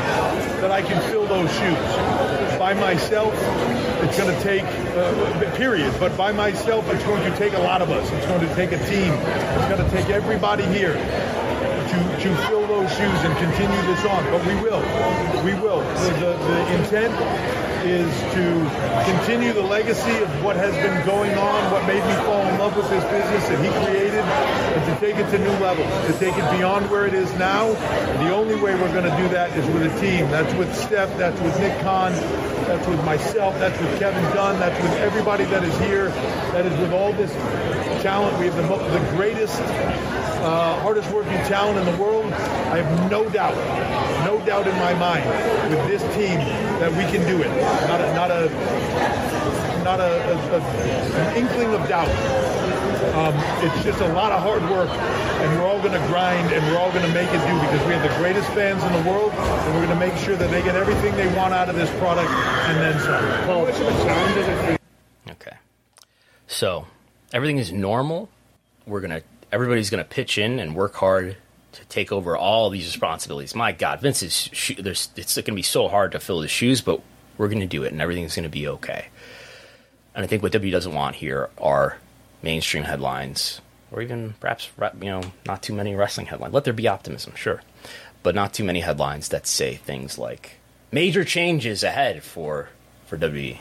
that I can fill those shoes. By myself, it's going to take, uh, period. But by myself, it's going to take a lot of us. It's going to take a team. It's going to take everybody here to, to fill those shoes and continue this on. But we will. We will. The, the, the intent is to continue the legacy of what has been going on, what made me fall in love with this business that he created, and to take it to new levels, to take it beyond where it is now. And the only way we're going to do that is with a team. That's with Steph, that's with Nick Khan, that's with myself, that's with Kevin Dunn, that's with everybody that is here, that is with all this talent. We have the, the greatest uh, hardest working talent in the world. I have no doubt, no doubt in my mind with this team that we can do it. Not a, not a, not a, a, a- an inkling of doubt. Um, it's just a lot of hard work, and we're all going to grind, and we're all going to make it do because we have the greatest fans in the world, and we're going to make sure that they get everything they want out of this product and then some. How much of a challenge is it for Okay. So everything is normal. We're gonna everybody's gonna pitch in and work hard to take over all these responsibilities. My God, Vince's sho- there's it's gonna be so hard to fill his shoes, but we're gonna do it, and everything's gonna be okay. And I think what W doesn't want here are mainstream headlines, or even perhaps you know not too many wrestling headlines. Let there be optimism, sure, but not too many headlines that say things like major changes ahead for for WWE.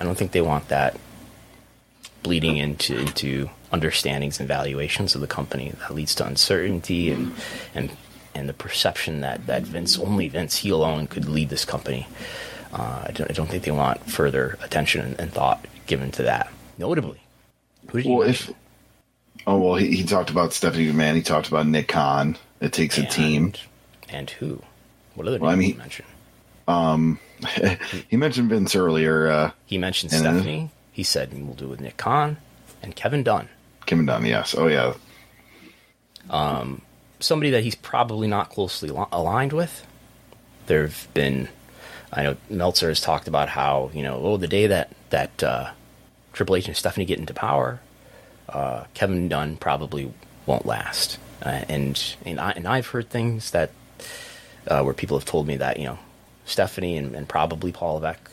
I don't think they want that bleeding into into understandings and valuations of the company that leads to uncertainty and and and the perception that that Vince only Vince he alone could lead this company. Uh, I, don't, I don't think they want further attention and, and thought given to that. Notably, who did you Well, mention? if oh well, he, he talked about Stephanie McMahon. He talked about Nick Khan. It takes a team. And- and who? What other Well, I mean- did he mention? he mentioned Vince earlier. Uh, He mentioned and- Stephanie. He said we'll do it with Nick Khan and Kevin Dunn. Kevin Dunn. Yes. Oh yeah. somebody that he's probably not closely li- aligned with. There have been, I know Meltzer has talked about how you know, oh, the day that that uh, Triple H and Stephanie get into power, uh, Kevin Dunn probably won't last. Uh, and and I and I've heard things that uh, where people have told me that you know, Stephanie and, and probably Paul Levesque,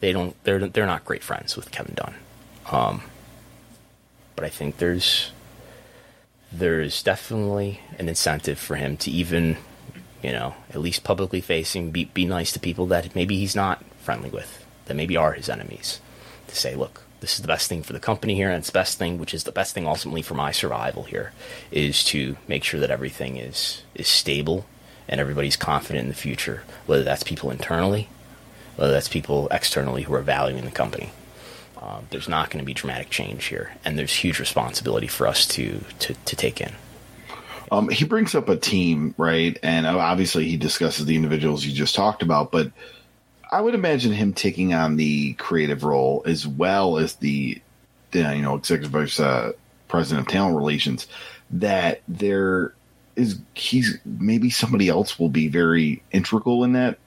they don't they're they're not great friends with Kevin Dunn. Um, but I think there's there's definitely an incentive for him to even, you know, at least publicly facing, be, be nice to people that maybe he's not friendly with, that maybe are his enemies. To say, look, this is the best thing for the company here, and it's the best thing, which is the best thing ultimately for my survival here, is to make sure that everything is is stable and everybody's confident in the future, whether that's people internally, whether that's people externally who are valuing the company. Um, there's not going to be dramatic change here, and there's huge responsibility for us to to, to take in. Um, he brings up a team, right? And obviously, he discusses the individuals you just talked about. But I would imagine him taking on the creative role as well as the, the you know, executive vice uh, president of talent relations. That there is, he's maybe somebody else will be very integral in that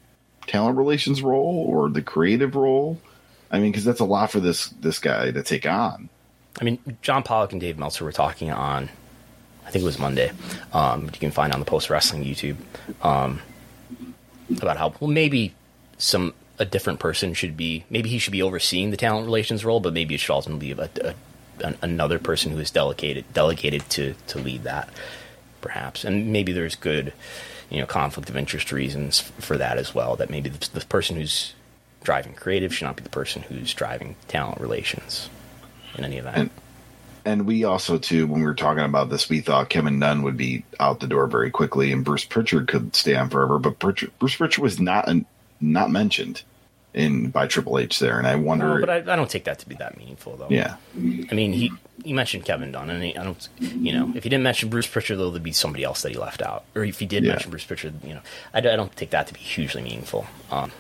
talent relations role or the creative role. I mean, because that's a lot for this this guy to take on. I mean, John Pollock and Dave Meltzer were talking on, I think it was Monday. Um, you can find on the Post Wrestling YouTube um, about how well maybe some a different person should be. Maybe he should be overseeing the talent relations role, but maybe it should ultimately be a, a, an, another person who is delegated delegated to to lead that, perhaps. And maybe there's good, you know, conflict of interest reasons for that as well. That maybe the, the person who's driving creative should not be the person who's driving talent relations. In any event. And, and we also too, when we were talking about this, we thought Kevin Dunn would be out the door very quickly, and Bruce Prichard could stay on forever. But Prichard, Bruce Prichard was not an, not mentioned in by Triple H there, and I wonder. No, but I, I, don't take that to be that meaningful, though. Yeah, I mean, he he mentioned Kevin Dunn, and he, I don't, you know, if he didn't mention Bruce Prichard, though, there'd be somebody else that he left out, or if he did yeah. mention Bruce Prichard, you know, I, I, don't take that to be hugely meaningful. Um,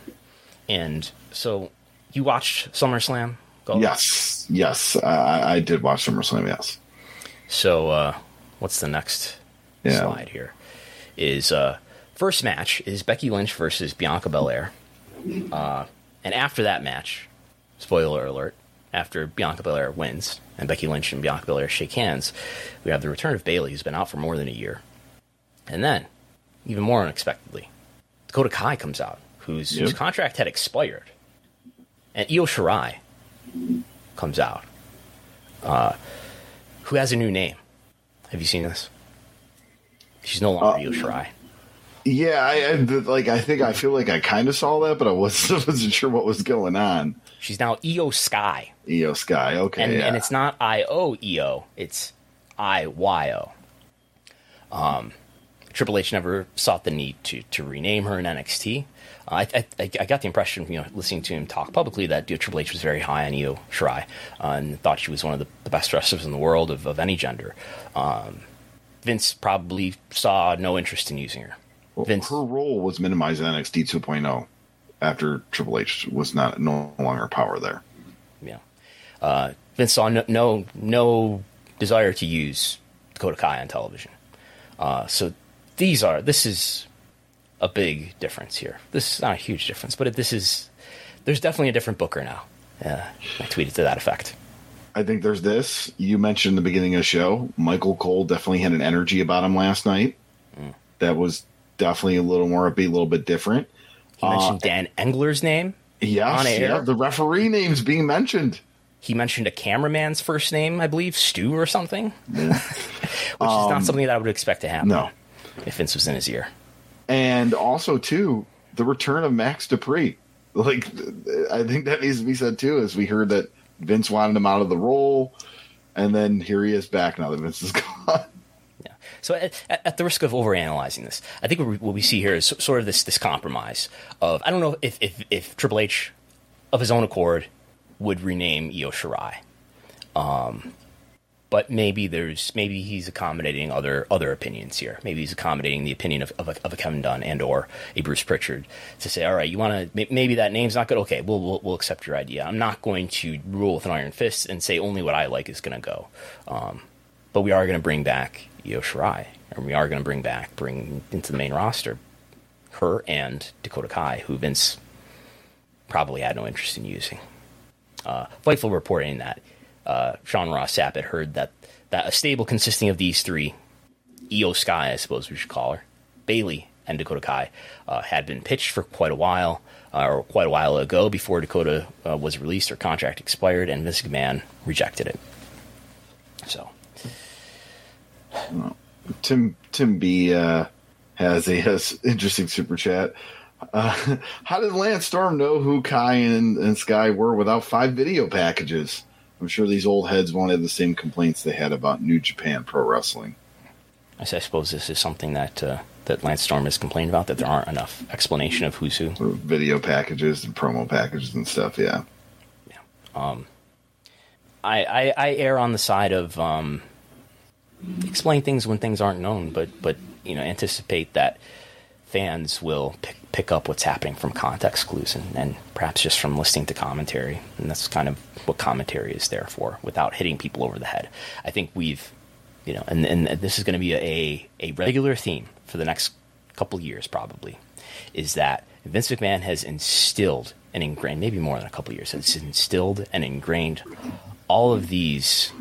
and so, you watched SummerSlam? Go yes, yes, I, I did watch SummerSlam. Yes. So, uh, what's the next yeah. slide here? Is uh, first match is Becky Lynch versus Bianca Belair. Uh, and after that match, spoiler alert, after Bianca Belair wins and Becky Lynch and Bianca Belair shake hands, we have the return of Bayley, who's been out for more than a year. And then, even more unexpectedly, Dakota Kai comes out, whose, yep. whose contract had expired. And Io Shirai comes out, uh, who has a new name. Have you seen this? She's no longer uh, Io Shirai. Yeah, I, I, like. I think I feel like I kind of saw that, but I wasn't, wasn't sure what was going on. She's now Iyo Sky. Iyo Sky. Okay, and, yeah. and it's not I O E O. It's I Y O. Um, Triple H never sought the need to to rename her in NXT. Uh, I, I, I, got the impression, you know, listening to him talk publicly, that you know, Triple H was very high on Io Shirai uh, and thought she was one of the, the, best wrestlers in the world of, of any gender. Um, Vince probably saw no interest in using her. Well, Vince. Her role was minimized in NXT 2.0 after Triple H was not no longer power there. Yeah, uh, Vince saw no, no, no desire to use Dakota Kai on television. Uh, so these are this is a big difference here. This is not a huge difference, but this is there's definitely a different Booker now. Yeah, I tweeted to that effect. I think there's this. You mentioned in the beginning of the show, Michael Cole definitely had an energy about him last night. Mm. That was definitely a little more upbeat, a little bit different. He mentioned uh, Dan Engler's name. Yes, on air. Yeah, the referee name's being mentioned. He mentioned a cameraman's first name, I believe, Stu or something, which um, is not something that I would expect to happen. No, if Vince was in his ear. And also, too, the return of Max Dupri. Like, I think that needs to be said too, as we heard that Vince wanted him out of the role, and then here he is back now that Vince is gone. Yeah. So, at, at, the risk of overanalyzing this, I think what we, what we, see here is sort of this this compromise of I don't know if, if, if Triple H, of his own accord, would rename Io Shirai. Um, but maybe there's maybe he's accommodating other other opinions here. Maybe he's accommodating the opinion of, of, a, of a Kevin Dunn and or a Bruce Prichard to say, all right, you want to maybe that name's not good. Okay, we'll, we'll, we'll accept your idea. I'm not going to rule with an iron fist and say only what I like is going to go. Um, but we are going to bring back Io Shirai, and we are going to bring back, bring into the main roster, her and Dakota Kai, who Vince probably had no interest in using. Uh, Fightful reporting that uh, Sean Ross Sapp had heard that, that a stable consisting of these three, Iyo Sky, I suppose we should call her, Bayley, and Dakota Kai, uh, had been pitched for quite a while, uh, or quite a while ago, before Dakota uh, was released, her contract expired, and Vince McMahon rejected it. So Tim Tim B uh, has a has interesting super chat. Uh, how did Lance Storm know who Kai and, and Sky were without five video packages? I'm sure these old heads won't have the same complaints they had about New Japan Pro Wrestling. I suppose this is something that uh, that Lance Storm has complained about that there aren't enough explanation of who's who. Video packages and promo packages and stuff. Yeah. Yeah. Um, I, I, I err on the side of um, explain things when things aren't known, but but you know anticipate that fans will pick, pick up what's happening from context clues and, and perhaps just from listening to commentary, and that's kind of what commentary is there for, without hitting people over the head. I think we've you know, and, and this is going to be a, a regular theme for the next couple years probably, is that Vince McMahon has instilled and ingrained, maybe more than a couple years, has instilled and ingrained all of these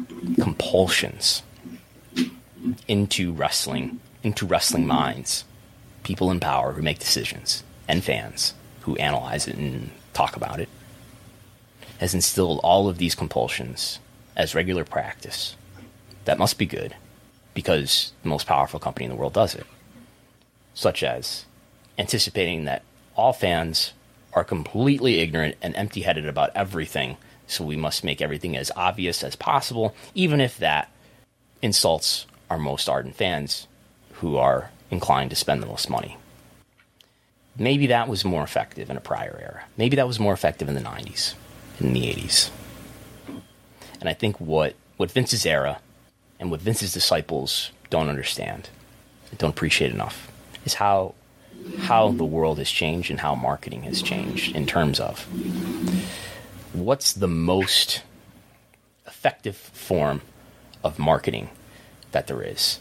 compulsions into wrestling, into wrestling minds, people in power who make decisions, and fans who analyze it and talk about it, has instilled all of these compulsions as regular practice. That must be good because the most powerful company in the world does it. Such as anticipating that all fans are completely ignorant and empty headed about everything, so we must make everything as obvious as possible, even if that insults our most ardent fans who are inclined to spend the most money. Maybe that was more effective in a prior era. Maybe that was more effective in the 90s, in the 80s. And I think what, what Vince's era and what Vince's disciples don't understand, don't appreciate enough, is how how the world has changed and how marketing has changed in terms of what's the most effective form of marketing that there is.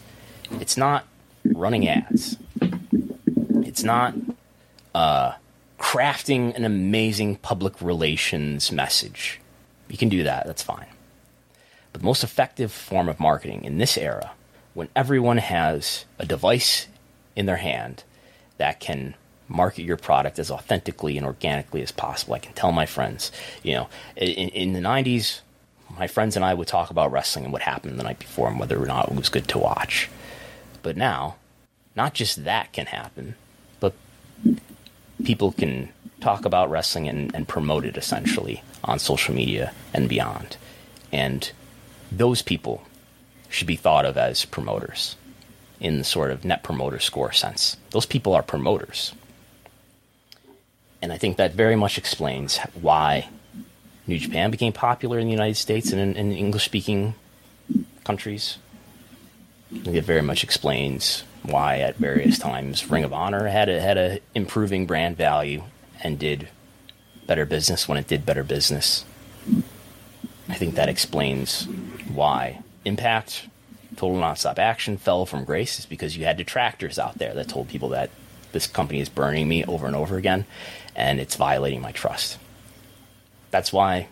It's not running ads. It's not uh, crafting an amazing public relations message. You can do that, that's fine. But the most effective form of marketing in this era, when everyone has a device in their hand that can market your product as authentically and organically as possible. I can tell my friends, you know, in, in, the 90s, my friends and I would talk about wrestling and what happened the night before and whether or not it was good to watch. But now, not just that can happen, but people can talk about wrestling and, and promote it essentially on social media and beyond. And those people should be thought of as promoters in the sort of net promoter score sense. Those people are promoters. And I think that very much explains why New Japan became popular in the United States and in, in English speaking countries. I think it very much explains why at various times Ring of Honor had a, had a improving brand value and did better business when it did better business. I think that explains why Impact Total Nonstop Action fell from grace is because you had detractors out there that told people that this company is burning me over and over again and it's violating my trust. That's why,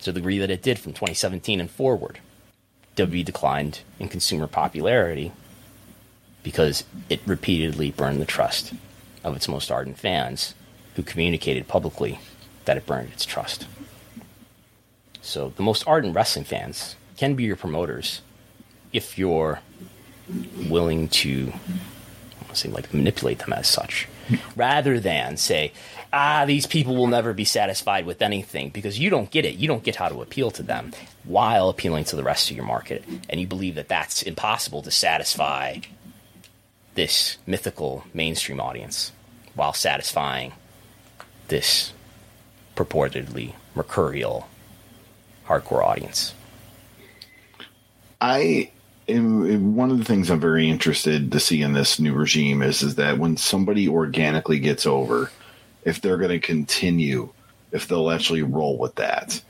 to the degree that it did from 2017 and forward, WWE declined in consumer popularity because it repeatedly burned the trust of its most ardent fans who communicated publicly that it burned its trust. So the most ardent wrestling fans can be your promoters if you're willing to say like manipulate them as such rather than say ah these people will never be satisfied with anything because you don't get it. You don't get how to appeal to them while appealing to the rest of your market. And you believe that that's impossible to satisfy this mythical mainstream audience while satisfying this purportedly mercurial hardcore audience. I one of the things I'm very interested to see in this new regime is is that when somebody organically gets over, if they're going to continue, if they'll actually roll with that,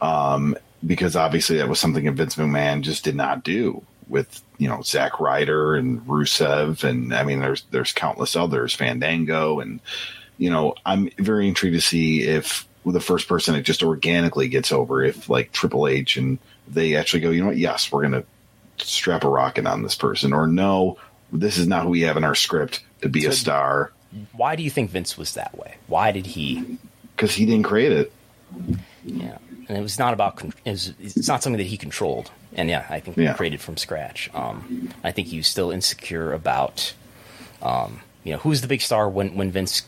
um, because obviously that was something that Vince McMahon just did not do with you know Zack Ryder and Rusev, and I mean there's there's countless others, Fandango, and you know I'm very intrigued to see if the first person that just organically gets over, if like Triple H and they actually go, you know what, yes, we're going to strap a rocket on this person, or no, this is not who we have in our script to be so a star. Why do you think Vince was that way? Why did he? Because he didn't create it. Yeah, and it was not about. It was, it's not something that he controlled. And yeah, I think he yeah. created from scratch. Um, I think he was still insecure about, um, you know, who's the big star when when Vince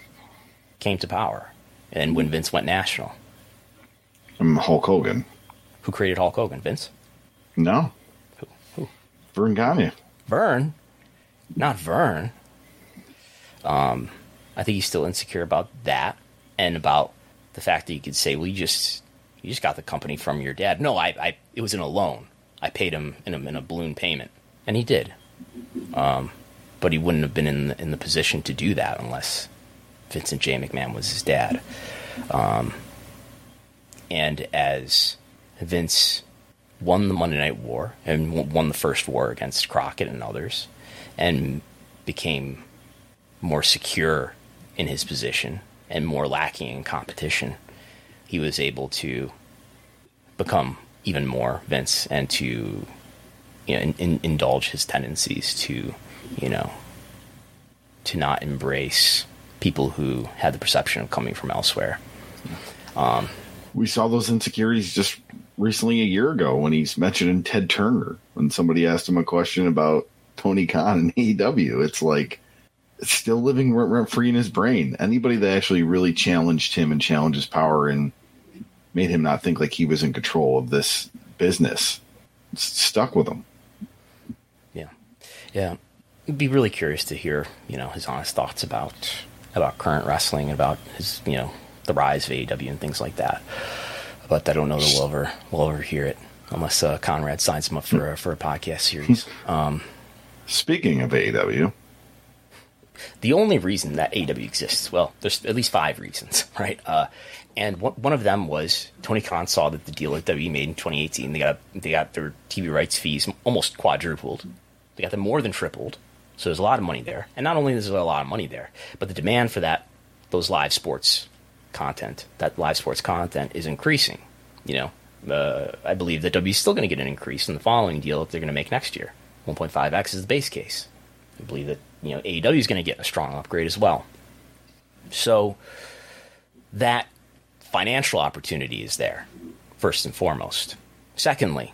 came to power, and when Vince went national. Um, Hulk Hogan. Who created Hulk Hogan? Vince. No. Who? Who? Vern Gagne. Vern. Not Verne. Um, I think he's still insecure about that and about the fact that you could say, well, you just you just got the company from your dad. No, I, I it was in a loan. I paid him in a, in a balloon payment, and he did. Um, but he wouldn't have been in the, in the position to do that unless Vincent J. McMahon was his dad. Um, and as Vince won the Monday Night War and won the first war against Crockett and others, and became more secure in his position and more lacking in competition. He was able to become even more Vince and to you know in, in, indulge his tendencies to you know to not embrace people who had the perception of coming from elsewhere Um, we saw those insecurities just recently a year ago when he's mentioning Ted Turner when somebody asked him a question about Tony Khan and AEW. It's like still living rent free in his brain. Anybody that actually really challenged him and challenged his power and made him not think like he was in control of this business stuck with him. Yeah, yeah. I'd be really curious to hear you know his honest thoughts about about current wrestling, about his you know the rise of AEW and things like that. But I don't know that we'll ever we'll ever hear it unless uh, Conrad signs him up for a, for a podcast series. Um, Speaking of AEW, the only reason that AEW exists, well, there's at least five reasons, right? Uh, and one of them was Tony Khan saw that the deal that WWE made in 2018, they got they got their TV rights fees almost quadrupled, they got them more than tripled. So there's a lot of money there, and not only is there a lot of money there, but the demand for that those live sports content, that live sports content, is increasing. You know, uh, I believe that WWE is still going to get an increase in the following deal that they're going to make next year. 1.5x is the base case. I believe that you know AEW is going to get a strong upgrade as well. So that financial opportunity is there, first and foremost. Secondly,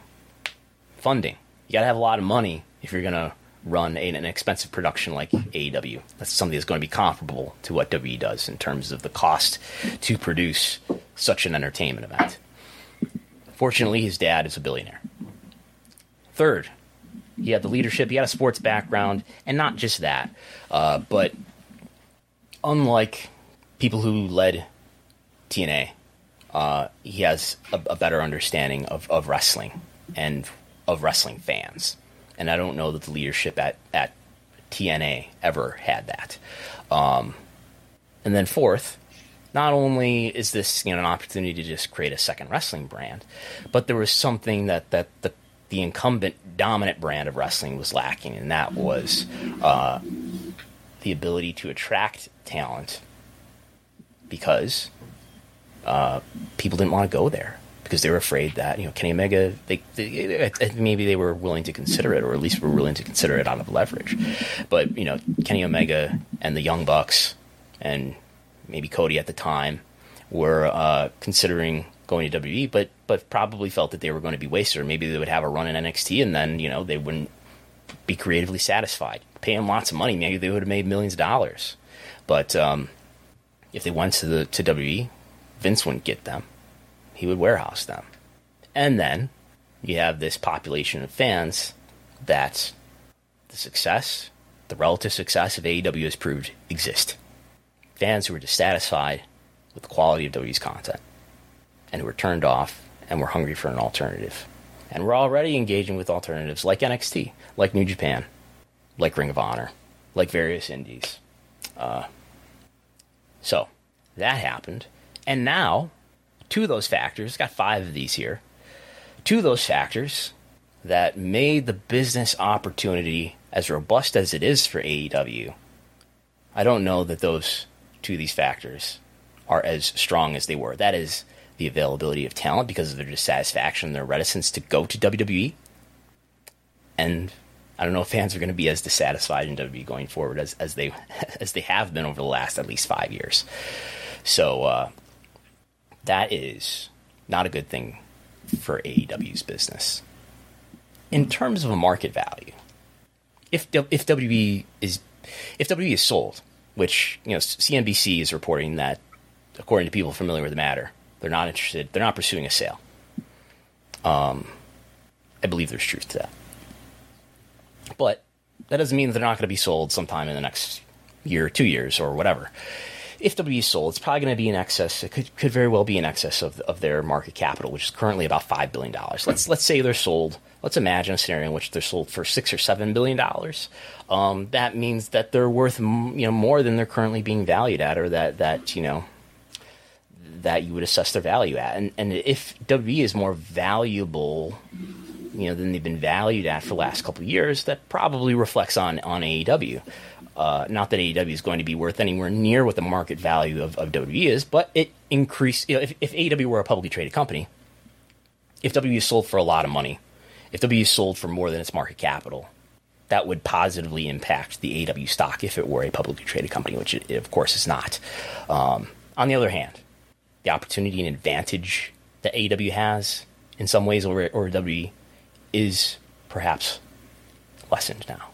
funding. You got to have a lot of money if you're going to run a, an expensive production like AEW. That's something that's going to be comparable to what WWE does in terms of the cost to produce such an entertainment event. Fortunately, his dad is a billionaire. Third, he had the leadership, he had a sports background, and not just that, uh, but unlike people who led TNA, uh, he has a, a, better understanding of, of wrestling and of wrestling fans. And I don't know that the leadership at, at TNA ever had that. Um, and then fourth, not only is this you know an opportunity to just create a second wrestling brand, but there was something that that the the incumbent dominant brand of wrestling was lacking, and that was uh, the ability to attract talent because uh, people didn't want to go there because they were afraid that you know Kenny Omega they, they, maybe they were willing to consider it or at least were willing to consider it out of leverage, but you know Kenny Omega and the Young Bucks and maybe Cody at the time were uh, considering going to WWE, but but probably felt that they were going to be wasted, or maybe they would have a run in NXT, and then you know they wouldn't be creatively satisfied. Pay them lots of money, maybe they would have made millions of dollars. But um, if they went to the to WWE, Vince wouldn't get them; he would warehouse them. And then you have this population of fans that the success, the relative success of AEW has proved exist. Fans who are dissatisfied with the quality of WWE's content and who are turned off and we're hungry for an alternative. And we're already engaging with alternatives like NXT, like New Japan, like Ring of Honor, like various indies. Uh, so that happened. And now, two of those factors, got five of these here, two of those factors that made the business opportunity as robust as it is for AEW, I don't know that those two of these factors are as strong as they were. That is the availability of talent because of their dissatisfaction, and their reticence to go to WWE. And I don't know if fans are going to be as dissatisfied in WWE going forward as, as they as they have been over the last at least five years. So uh, that is not a good thing for AEW's business. In terms of a market value, if if WWE is if WWE is sold, which you know CNBC is reporting that, according to people familiar with the matter, they're not interested. They're not pursuing a sale. Um, I believe there's truth to that. But that doesn't mean they're not going to be sold sometime in the next year, two years, or whatever. If W is sold, it's probably going to be in excess. It could, could very well be in excess of, of their market capital, which is currently about five billion dollars. Let's let's say they're sold. Let's imagine a scenario in which they're sold for six or seven billion dollars. Um, that means that they're worth you know more than they're currently being valued at, or that that you know that you would assess their value at. And, and if WWE is more valuable, you know, than they've been valued at for the last couple years, that probably reflects on, on AEW. Uh, not that AEW is going to be worth anywhere near what the market value of, of WWE is, but it increased. You know, if, if AEW were a publicly traded company, if WWE is sold for a lot of money, if WWE sold for more than its market capital, that would positively impact the AEW stock if it were a publicly traded company, which it, of course is not. Um, on the other hand, the opportunity and advantage that AEW has in some ways over or WWE is perhaps lessened now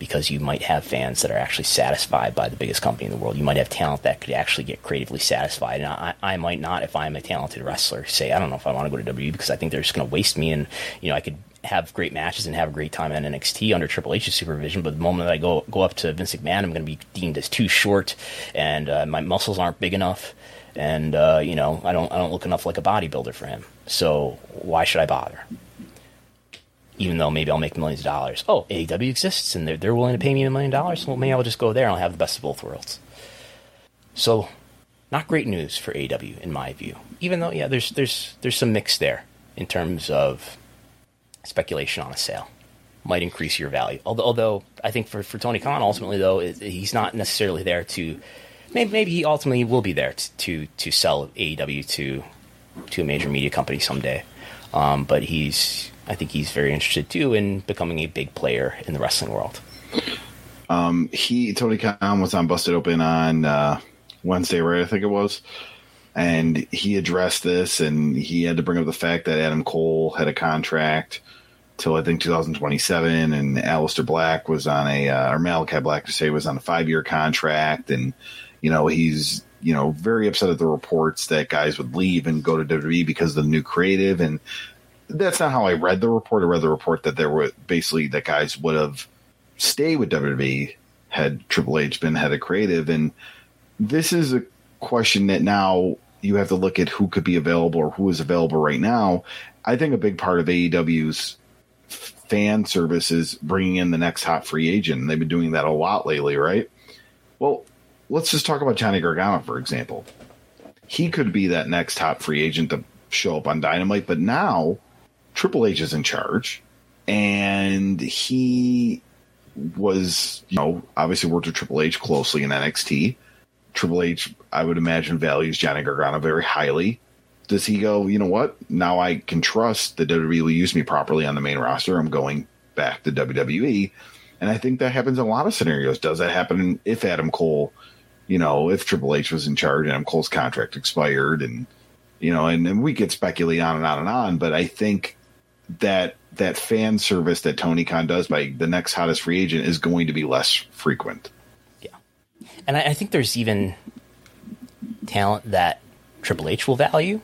because you might have fans that are actually satisfied by the biggest company in the world. You might have talent that could actually get creatively satisfied. And I, I might not, if I'm a talented wrestler, say, I don't know if I want to go to WWE because I think they're just going to waste me. And, you know, I could have great matches and have a great time in NXT under Triple H's supervision. But the moment that I go, go up to Vince McMahon, I'm going to be deemed as too short and uh, my muscles aren't big enough. And, uh, you know, I don't, I don't look enough like a bodybuilder for him. So why should I bother? even though maybe I'll make millions of dollars. Oh, AEW exists and they're, they're willing to pay me a million dollars. Well, maybe I'll just go there and I'll have the best of both worlds. So, not great news for AEW in my view. Even though, yeah, there's there's there's some mix there in terms of speculation on a sale might increase your value. Although, although I think for, for Tony Khan, ultimately though, it, he's not necessarily there to. Maybe, maybe he ultimately will be there to to, to sell AEW to to a major media company someday. Um, but he's I think he's very interested too in becoming a big player in the wrestling world. Um, he Tony Khan was on Busted Open on uh, Wednesday, right? I think it was, and he addressed this, and he had to bring up the fact that Adam Cole had a contract till I think 2027, and Aleister Black was on a uh, or Malakai Black to say was on a five year contract, and you know he's you know very upset at the reports that guys would leave and go to WWE because of the new creative, and that's not how I read the report. I read the report that there were basically that guys would have stayed with WWE had Triple H been head of creative. And this is a question that now you have to look at who could be available or who is available right now. I think a big part of AEW's fan service is bringing in the next hot free agent. They've been doing that a lot lately, right? Well, let's just talk about Johnny Gargano, for example. He could be that next top free agent to show up on Dynamite, but now Triple H is in charge, and he was, you know, obviously worked with Triple H closely in NXT. Triple H, I would imagine, values Johnny Gargano very highly. Does he go, you know what? Now I can trust that WWE will use me properly on the main roster. I'm going back to WWE. And I think that happens in a lot of scenarios. Does that happen if Adam Cole, you know, if Triple H was in charge and Cole's contract expired and, you know, and, and we could speculate on and on and on, but I think that that fan service that Tony Khan does by the next hottest free agent is going to be less frequent. Yeah, and I, I think there's even talent that Triple H will value,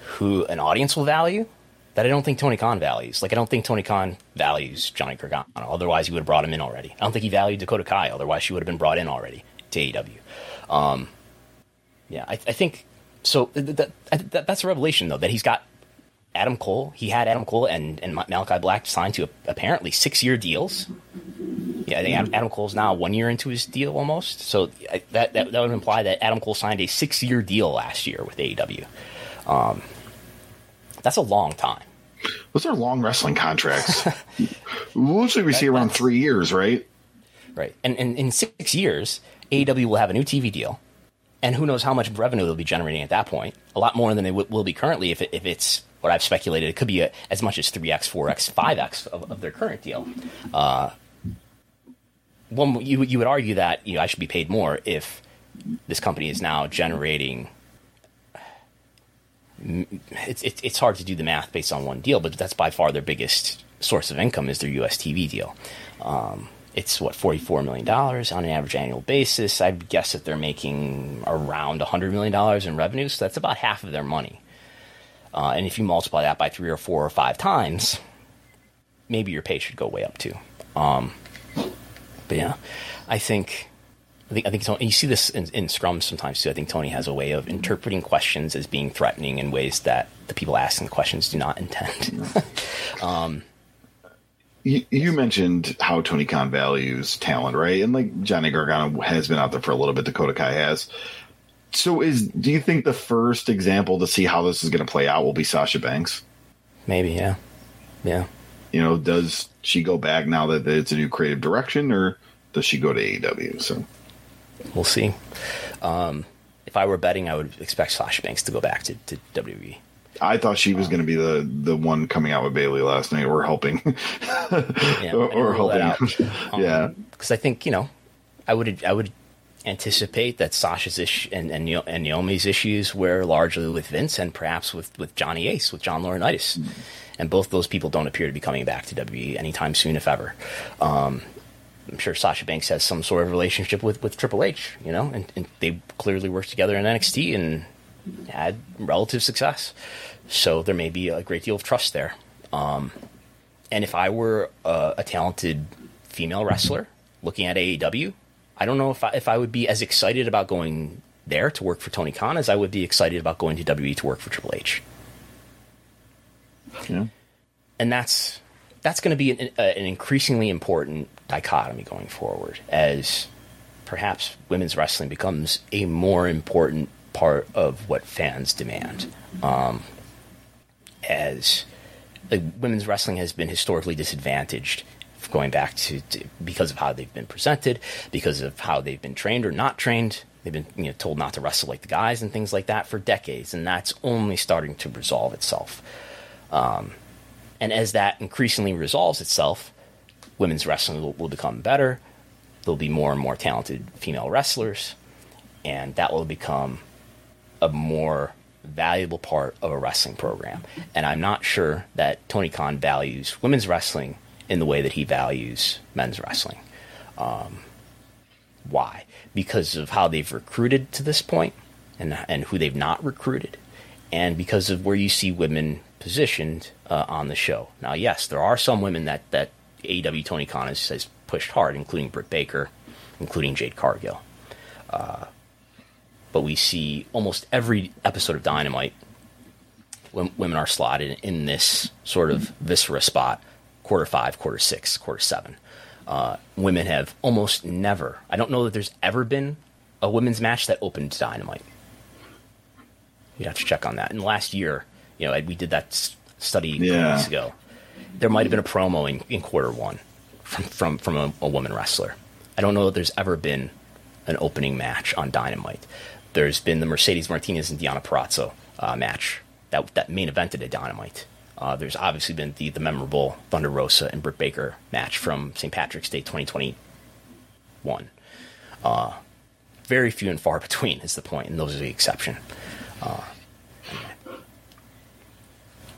who an audience will value, that I don't think Tony Khan values. Like I don't think Tony Khan values Johnny Gargano. Otherwise, he would have brought him in already. I don't think he valued Dakota Kai. Otherwise, she would have been brought in already to AEW. Um, yeah, I, I, think so. Th- th- th- that's a revelation, though, that he's got Adam Cole. He had Adam Cole and, and Malakai Black signed to apparently six year deals. Yeah, I think Adam, Adam Cole's now one year into his deal almost. So that, that, that would imply that Adam Cole signed a six year deal last year with AEW. Um, that's a long time. Those are long wrestling contracts. Usually we see around three years, right? Right. And, and in six years, AEW will have a new TV deal. And who knows how much revenue they'll be generating at that point? A lot more than they w- will be currently if, it, if it's what I've speculated, it could be a, as much as 3x, 4x, 5x of, of their current deal. Uh, one, you, you would argue that you know, I should be paid more if this company is now generating. It's, it's, it's hard to do the math based on one deal, but that's by far their biggest source of income is their US TV deal. Um, it's what $44 million on an average annual basis. I'd guess that they're making around $100 million in revenue, so that's about half of their money. Uh, and if you multiply that by three or four or five times, maybe your pay should go way up too. Um, but yeah, I think I think I think Tony, you see this in, in scrums sometimes too. I think Tony has a way of interpreting questions as being threatening in ways that the people asking the questions do not intend. um, you, you, mentioned how Tony Khan values talent, right? And like Johnny Gargano has been out there for a little bit. Dakota Kai has. So, is do you think the first example to see how this is going to play out will be Sasha Banks? Maybe, yeah, yeah. You know, does she go back now that it's a new creative direction, or does she go to AEW? So, we'll see. Um, if I were betting, I would expect Sasha Banks to go back to, to WWE. I thought she was going to be the the one coming out with Bayley last night, or helping, yeah, or, or helping. Um, yeah, because I think you know, I would I would anticipate that Sasha's issue and, and, and Naomi's issues were largely with Vince and perhaps with, with Johnny Ace, with John Laurinaitis. Mm-hmm. And both those people don't appear to be coming back to WWE anytime soon, if ever. Um, I'm sure Sasha Banks has some sort of relationship with, with Triple H, you know, and, and they clearly worked together in NXT and had relative success. So there may be a great deal of trust there. Um, and if I were a, a talented female wrestler looking at AEW, I don't know if I, if I would be as excited about going there to work for Tony Khan as I would be excited about going to WWE to work for Triple H. Yeah. And that's that's going to be an, an, increasingly important dichotomy going forward as perhaps women's wrestling becomes a more important part of what fans demand. Um, as like, women's wrestling has been historically disadvantaged going back to, to, because of how they've been presented, because of how they've been trained or not trained. They've been you know, told not to wrestle like the guys and things like that for decades, and that's only starting to resolve itself. Um, and as that increasingly resolves itself, women's wrestling will, will become better. There'll be more and more talented female wrestlers, and that will become a more valuable part of a wrestling program. And I'm not sure that Tony Khan values women's wrestling in the way that he values men's wrestling. Um, why? Because of how they've recruited to this point and, and who they've not recruited, and because of where you see women positioned uh, on the show. Now, yes, there are some women that, that AEW Tony Khan has, has pushed hard, including Britt Baker, including Jade Cargill. Uh, but we see almost every episode of Dynamite when women are slotted in this sort of viscera spot quarter five, quarter six, quarter seven. Uh, women have almost never, I don't know that there's ever been a women's match that opened Dynamite. You'd have to check on that. In the last year, you know, we did that study yeah. weeks ago. There might have been a promo in, in quarter one from from, from a, a woman wrestler. I don't know that there's ever been an opening match on Dynamite. There's been the Mercedes Martinez and Deonna Purrazzo uh, match that that main evented at Dynamite. Uh, there's obviously been the, the memorable Thunder Rosa and Britt Baker match from St. Patrick's Day 2021. Uh, very few and far between is the point, and those are the exception. Uh,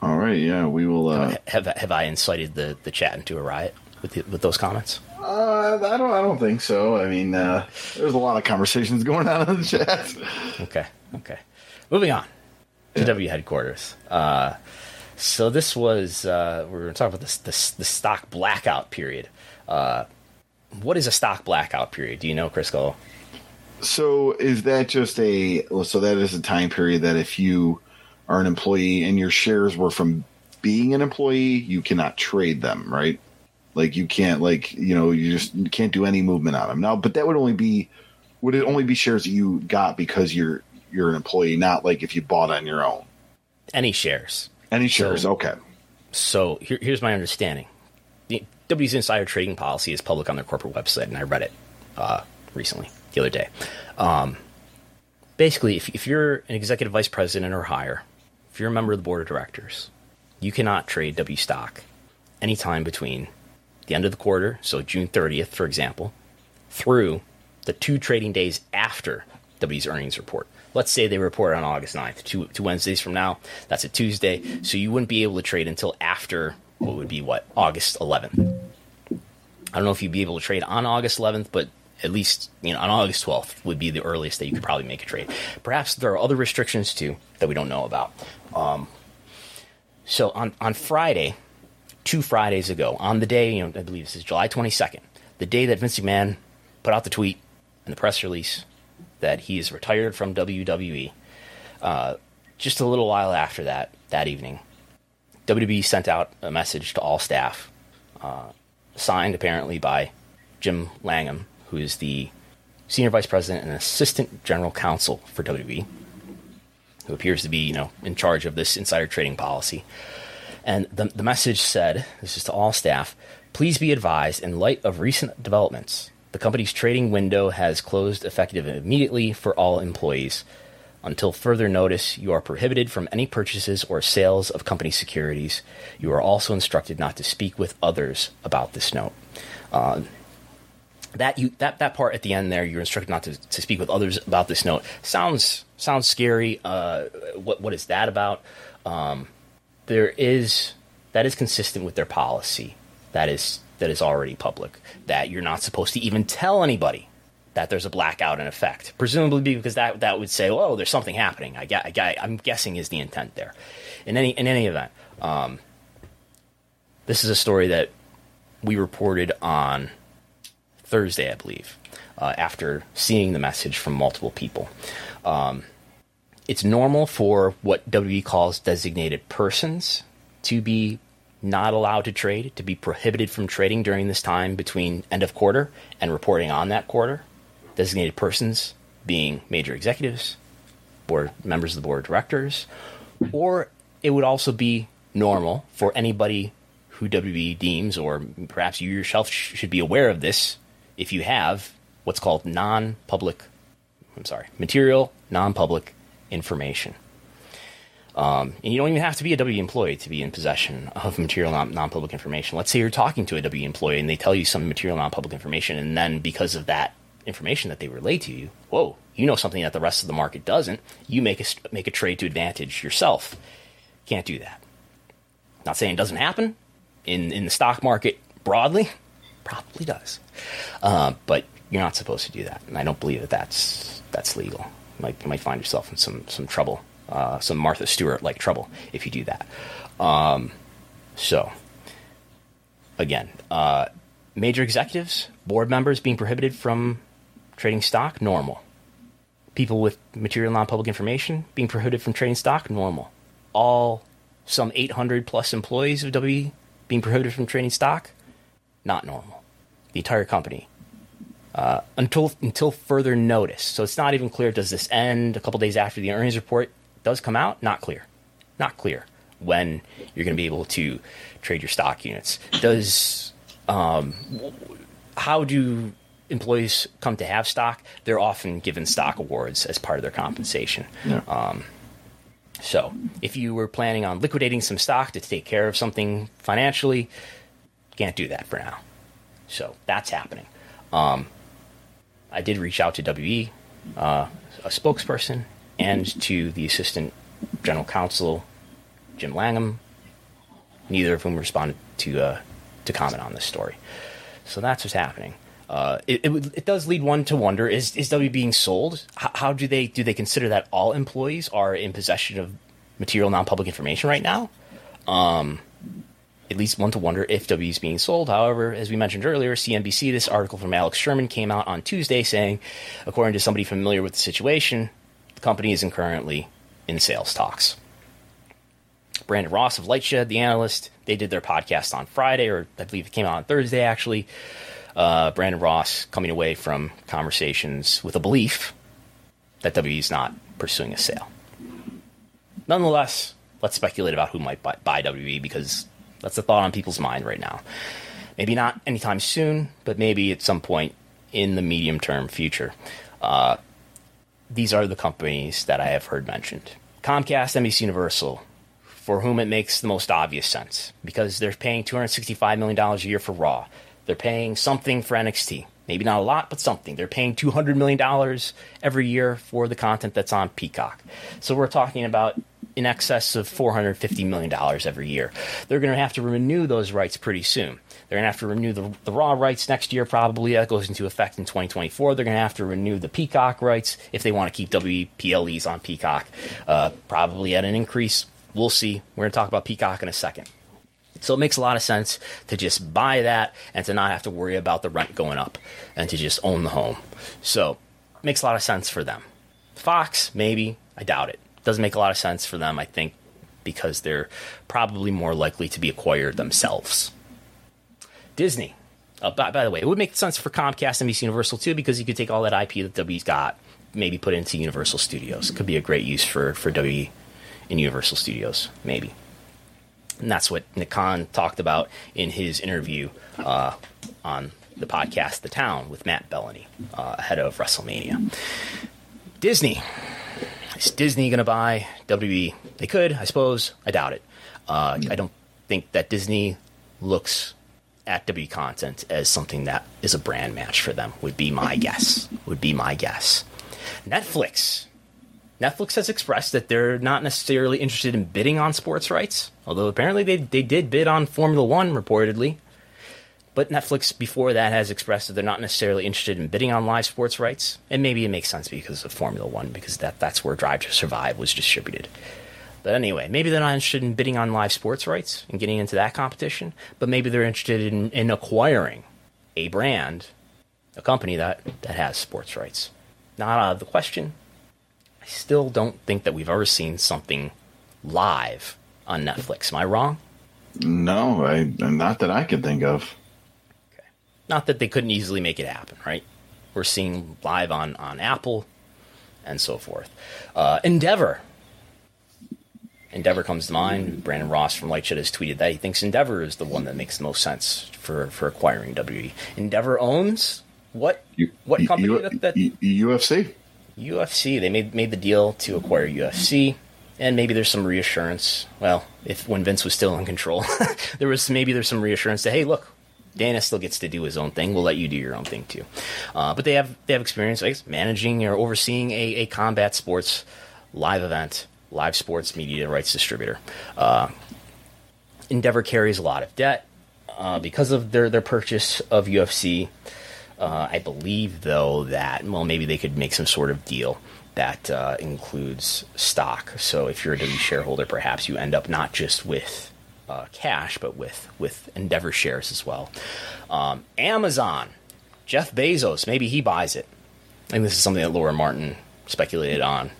All right, yeah, we will. Uh, have have I incited the, the chat into a riot with the, with those comments? Uh, I don't. I don't think so. I mean, uh, there's a lot of conversations going on in the chat. Okay. Okay. Moving on to yeah. W headquarters. Uh, so this was uh, we are going to talk about this, this the stock blackout period. Uh, what is a stock blackout period? Do you know, Chris Cole? So is that just a so that is a time period that if you are an employee and your shares were from being an employee, you cannot trade them, right? Like you can't like you know you just you can't do any movement on them now. But that would only be would it only be shares that you got because you're you're an employee, not like if you bought on your own. Any shares. Any shares, so, okay. So here, here's my understanding. The W's insider trading policy is public on their corporate website, and I read it uh, recently, the other day. Um, basically, if, if you're an executive vice president or higher, if you're a member of the board of directors, you cannot trade W stock anytime between the end of the quarter, so June 30th, for example, through the two trading days after W's earnings report let's say they report on August 9th, two, two Wednesdays from now. That's a Tuesday. So you wouldn't be able to trade until after what would be what? August 11th. I don't know if you'd be able to trade on August 11th, but at least you know on August 12th would be the earliest that you could probably make a trade. Perhaps there are other restrictions too that we don't know about. Um, so on on Friday, two Fridays ago, on the day you know I believe this is July 22nd, the day that Vince McMahon put out the tweet and the press release that he is retired from WWE. Uh, just a little while after that, that evening, WWE sent out a message to all staff, uh, signed apparently by Jim Langham, who is the senior vice president and assistant general counsel for WWE, who appears to be, you know, in charge of this insider trading policy. And the, the message said, this is to all staff, please be advised in light of recent developments the company's trading window has closed effective immediately for all employees. Until further notice, you are prohibited from any purchases or sales of company securities. You are also instructed not to speak with others about this note. Uh, that you that that part at the end there, you're instructed not to, to speak with others about this note. Sounds sounds scary. Uh, what what is that about? Um, there is that is consistent with their policy. That is that is already public. That you're not supposed to even tell anybody that there's a blackout in effect. Presumably because that that would say, oh, there's something happening. I, I, I'm guessing is the intent there. In any in any event, um, this is a story that we reported on Thursday, I believe, uh, after seeing the message from multiple people. Um, it's normal for what WWE calls designated persons to be not allowed to trade, to be prohibited from trading during this time between end of quarter and reporting on that quarter. Designated persons being major executives, board members of the board of directors, or it would also be normal for anybody who WWE deems, or perhaps you yourself sh- should be aware of this, if you have what's called non public, I'm sorry, material non public information. Um, and you don't even have to be a W employee to be in possession of material non public information. Let's say you're talking to a W employee and they tell you some material non public information, and then because of that information that they relay to you, whoa, you know something that the rest of the market doesn't. You make a, make a trade to advantage yourself. Can't do that. Not saying it doesn't happen in, in the stock market broadly, probably does. Uh, but you're not supposed to do that, and I don't believe that that's that's legal. Might you might find yourself in some some trouble, uh, some Martha Stewart like trouble if you do that. Um, so again, uh, major executives, board members being prohibited from trading stock, normal. People with material non-public information being prohibited from trading stock, normal. All some 800 plus employees of W being prohibited from trading stock, not normal. The entire company. Uh, until until further notice. So it's not even clear. Does this end a couple days after the earnings report does come out? Not clear. Not clear when you're going to be able to trade your stock units. Does um, how do employees come to have stock? They're often given stock awards as part of their compensation. Yeah. Um, so if you were planning on liquidating some stock to take care of something financially, can't do that for now. So that's happening. Um, I did reach out to WE, uh, a spokesperson, and to the assistant general counsel, Jim Langham. Neither of whom responded to uh, to comment on this story. So that's what's happening. Uh, it, it, it, does lead one to wonder: Is is W being sold? How, how, do they do they consider that all employees are in possession of material non-public information right now? Um, it leads one to wonder if W is being sold. However, as we mentioned earlier, CNBC, this article from Alex Sherman came out on Tuesday saying, according to somebody familiar with the situation, the company isn't currently in sales talks. Brandon Ross of Lightshed, the analyst, they did their podcast on Friday, or I believe it came out on Thursday actually. Uh, Brandon Ross coming away from conversations with a belief that W is not pursuing a sale. Nonetheless, let's speculate about who might buy, buy WE because that's the thought on people's mind right now. Maybe not anytime soon, but maybe at some point in the medium term future. Uh, these are the companies that I have heard mentioned Comcast, NBC Universal, for whom it makes the most obvious sense because they're paying $265 million a year for Raw. They're paying something for NXT. Maybe not a lot, but something. They're paying $200 million every year for the content that's on Peacock. So we're talking about in excess of $450 million every year. They're going to have to renew those rights pretty soon. They're going to have to renew the, the Raw rights next year, probably. That goes into effect in 2024. They're going to have to renew the Peacock rights if they want to keep WPLEs on Peacock, uh, probably at an increase. We'll see. We're going to talk about Peacock in a second. So it makes a lot of sense to just buy that and to not have to worry about the rent going up and to just own the home. So makes a lot of sense for them. Fox, maybe. I doubt it doesn't make a lot of sense for them, I think, because they're probably more likely to be acquired themselves. Disney. Uh, by, by, the way, it would make sense for Comcast, and NBC Universal too, because you could take all that IP that W's got, maybe put it into Universal Studios. Could be a great use for, for W in Universal Studios, maybe. And that's what Nick Khan talked about in his interview uh, on the podcast The Town with Matt Belloni uh, ahead of WrestleMania. Disney. Is Disney going to buy WWE? They could, I suppose. I doubt it. Uh, I don't think that Disney looks at W content as something that is a brand match for them. Would be my guess. Would be my guess. Netflix. Netflix has expressed that they're not necessarily interested in bidding on sports rights, although apparently they, they did bid on Formula One reportedly. But Netflix before that has expressed that they're not necessarily interested in bidding on live sports rights, and maybe it makes sense because of Formula One, because that, that's where Drive to Survive was distributed. But anyway, maybe they're not interested in bidding on live sports rights and getting into that competition, but maybe they're interested in, in acquiring a brand, a company that, that has sports rights. Not out of the question. I still don't think that we've ever seen something live on Netflix. Am I wrong? No, I, not that I could think of. Not that they couldn't easily make it happen, right? We're seeing live on, on Apple and so forth. Uh, Endeavor Endeavor comes to mind. Brandon Ross from Lightshed has tweeted that he thinks Endeavor is the one that makes the most sense for, for acquiring WWE. Endeavor owns what what company U, that, that UFC UFC. They made made the deal to acquire UFC, and maybe there's some reassurance. Well, if when Vince was still in control, there was maybe there's some reassurance that hey, look, Dana still gets to do his own thing. We'll let you do your own thing too. Uh, but they have they have experience, I guess, managing or overseeing a, a combat sports live event live sports media rights distributor. Uh, Endeavor carries a lot of debt uh, because of their, their purchase of UFC. Uh, I believe, though, that, well, maybe they could make some sort of deal that uh, includes stock. So if you're a W shareholder, perhaps you end up not just with uh, cash, but with, with Endeavor shares as well. Um, Amazon, Jeff Bezos, maybe he buys it. I think this is something that Laura Martin speculated on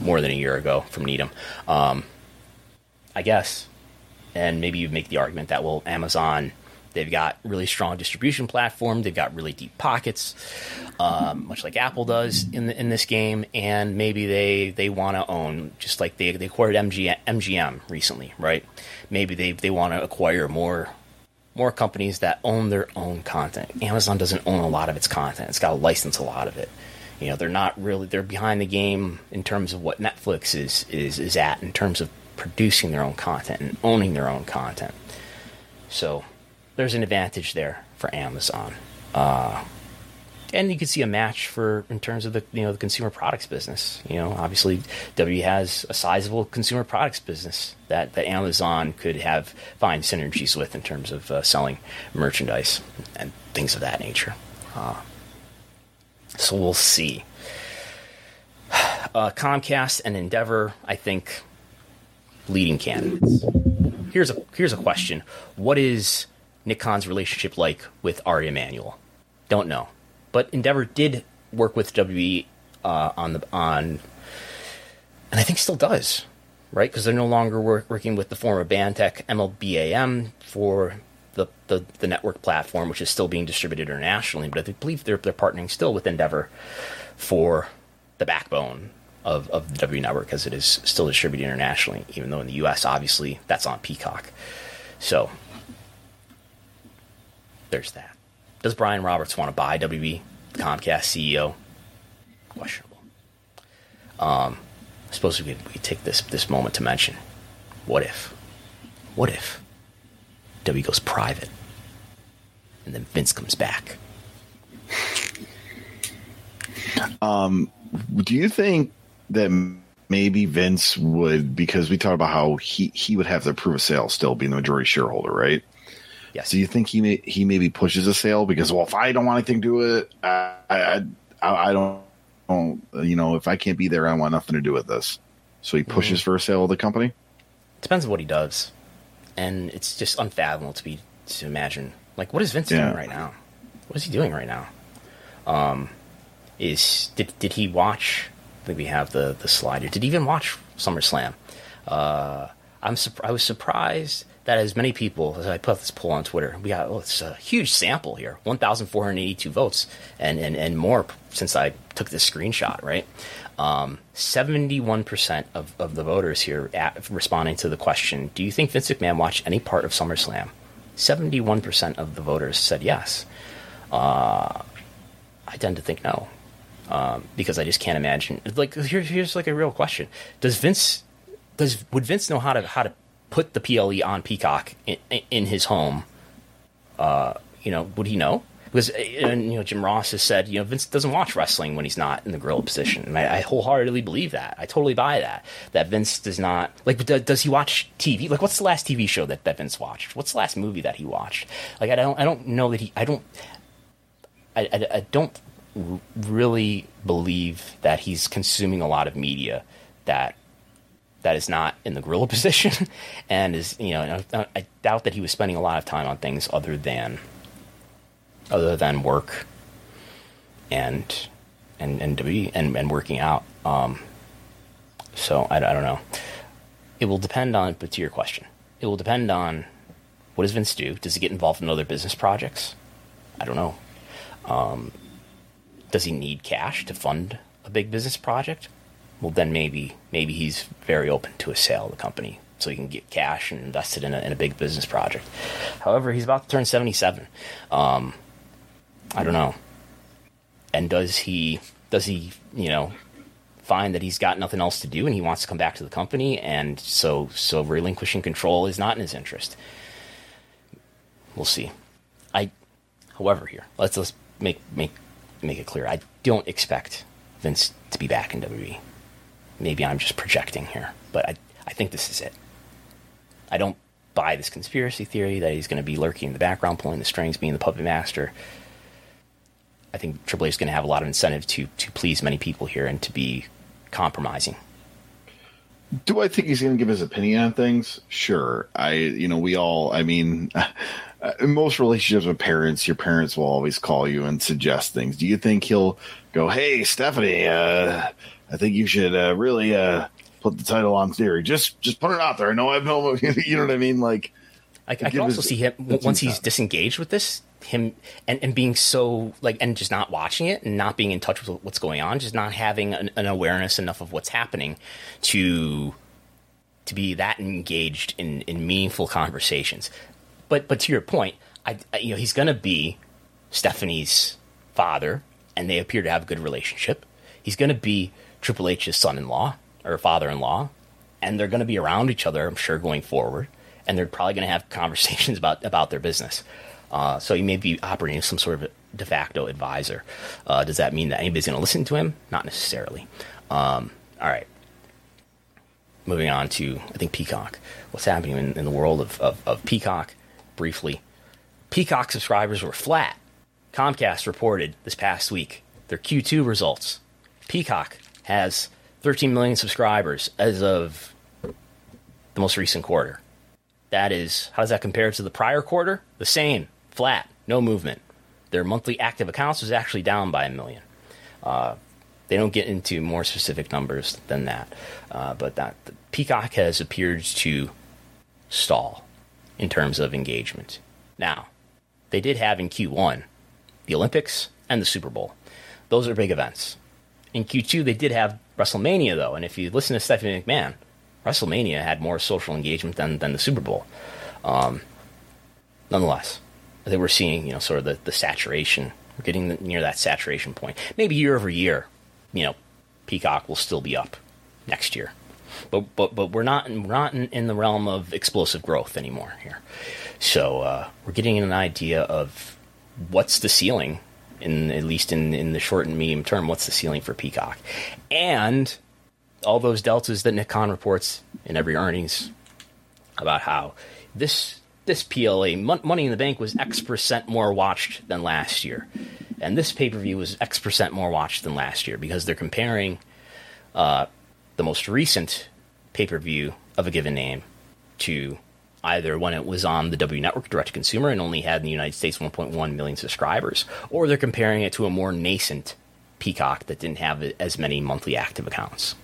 more than a year ago from Needham. Um, I guess, and maybe you make the argument that well, Amazon they've got really strong distribution platform, they've got really deep pockets, um, much like Apple does in the, in this game, and maybe they they want to own just like they they acquired MG, MGM recently, right? Maybe they they want to acquire more more companies that own their own content. Amazon doesn't own a lot of its content; it's got to license a lot of it you know they're not really they're behind the game in terms of what Netflix is is is at in terms of producing their own content and owning their own content. So there's an advantage there for Amazon. Uh, and you can see a match for in terms of the you know the consumer products business. You know, obviously W has a sizable consumer products business that, that Amazon could have find synergies with in terms of uh, selling merchandise and things of that nature. Uh, so we'll see. Uh, Comcast and Endeavor, I think, leading candidates. Here's a here's a question: What is Nick Khan's relationship like with Ari Emanuel? Don't know, but Endeavor did work with WE uh, on the on, and I think still does, right? Because they're no longer work, working with the former BAMTech MLBAM for the, the, the network platform, which is still being distributed internationally. But I believe they're, they're partnering still with Endeavor for the backbone of, of the W network as it is still distributed internationally, even though in the US, obviously, that's on Peacock. So there's that. Does Brian Roberts want to buy WB, Comcast CEO? Questionable. Um, I suppose we we take this this moment to mention what if? What if W goes private. And then Vince comes back. Um, do you think that maybe Vince would, because we talked about how he, he would have to approve a sale still being the majority shareholder, right? Yes. Do you think he may, he maybe pushes a sale because, well, if I don't want anything to do with it, I, I, I, I don't, you know, if I can't be there, I want nothing to do with this. So he pushes mm-hmm. for a sale of the company? Depends on what he does and it's just unfathomable to be to imagine. Like, what is Vince yeah. doing right now? What is he doing right now? Um, is did did he watch? I think we have the the slide here. Did he even watch SummerSlam? Uh, I'm I was surprised that as many people as I put this poll on Twitter, we got oh, it's a huge sample here, 1,482 votes and, and and more since I took this screenshot, right? Um, 71% of, of the voters here at, responding to the question, do you think Vince McMahon watched any part of SummerSlam? 71% of the voters said yes. Uh, I tend to think no. Um, because I just can't imagine. Like, here, here's like a real question: Does Vince, does would Vince know how to how to put the PLE on Peacock in, in his home Uh, you know, would he know? Because and, you know, Jim Ross has said, you know, Vince doesn't watch wrestling when he's not in the gorilla position. And I, I wholeheartedly believe that. I totally buy that. That Vince does not like. Does, does he watch TV? Like, what's the last TV show that, that Vince watched? What's the last movie that he watched? Like, I don't. I don't know that he. I don't. I, I, I don't really believe that he's consuming a lot of media that that is not in the gorilla position, and is you know I, doubt that he was spending a lot of time on things other than other than work and and and be and, and working out. Um, so I, I don't know. It will depend on, but to your question, it will depend on what does Vince do? Does he get involved in other business projects? I don't know. Um, does he need cash to fund a big business project? Well, then maybe maybe he's very open to a sale of the company so he can get cash and invest it in a, in a big business project. However, he's about to turn 77. Um, I don't know. And does he does he you know find that he's got nothing else to do and he wants to come back to the company and so so relinquishing control is not in his interest. We'll see. I however here let's let's make make make it clear. I don't expect Vince to be back in WWE. Maybe I'm just projecting here, but I I think this is it. I don't buy this conspiracy theory that he's going to be lurking in the background, pulling the strings, being the puppet master. I think H is going to have a lot of incentive to to please many people here and to be compromising. Do I think he's going to give his opinion on things? Sure. I, you know, we all. I mean, in most relationships with parents, your parents will always call you and suggest things. Do you think he'll go, "Hey, Stephanie, uh, I think you should uh, really uh, put the title on theory. Just, just put it out there. I know I've no, you know what I mean? Like, I, I can also see him once he's disengaged with this him and, and being so like and just not watching it and not being in touch with what's going on just not having an, an awareness enough of what's happening to to be that engaged in in meaningful conversations but but to your point I, I you know he's going to be Stephanie's father and they appear to have a good relationship he's going to be Triple H's son-in-law or father-in-law and they're going to be around each other I'm sure going forward and they're probably going to have conversations about about their business uh, so he may be operating as some sort of de facto advisor. Uh, does that mean that anybody's going to listen to him? Not necessarily. Um, all right. Moving on to, I think, Peacock. What's happening in, in the world of, of, of Peacock? Briefly, Peacock subscribers were flat. Comcast reported this past week their Q2 results. Peacock has 13 million subscribers as of the most recent quarter. That is, how does that compare to the prior quarter? The same flat, no movement. Their monthly active accounts was actually down by a million. Uh, they don't get into more specific numbers than that, uh, but that Peacock has appeared to stall in terms of engagement. Now, they did have in Q1 the Olympics and the Super Bowl. Those are big events. In Q2, they did have WrestleMania, though, and if you listen to Stephanie McMahon, WrestleMania had more social engagement than, than the Super Bowl. Um, nonetheless, think we're seeing, you know, sort of the, the saturation. We're getting near that saturation point. Maybe year over year, you know, Peacock will still be up next year. But but but we're not in, we're not in, in the realm of explosive growth anymore here. So uh, we're getting an idea of what's the ceiling in at least in in the short and medium term. What's the ceiling for Peacock? And all those deltas that Nick Khan reports in every earnings about how this this PLE Money in the Bank was X percent more watched than last year, and this pay per view was X percent more watched than last year because they're comparing uh, the most recent pay per view of a given name to either when it was on the W Network direct to consumer and only had in the United States 1.1 million subscribers, or they're comparing it to a more nascent Peacock that didn't have as many monthly active accounts.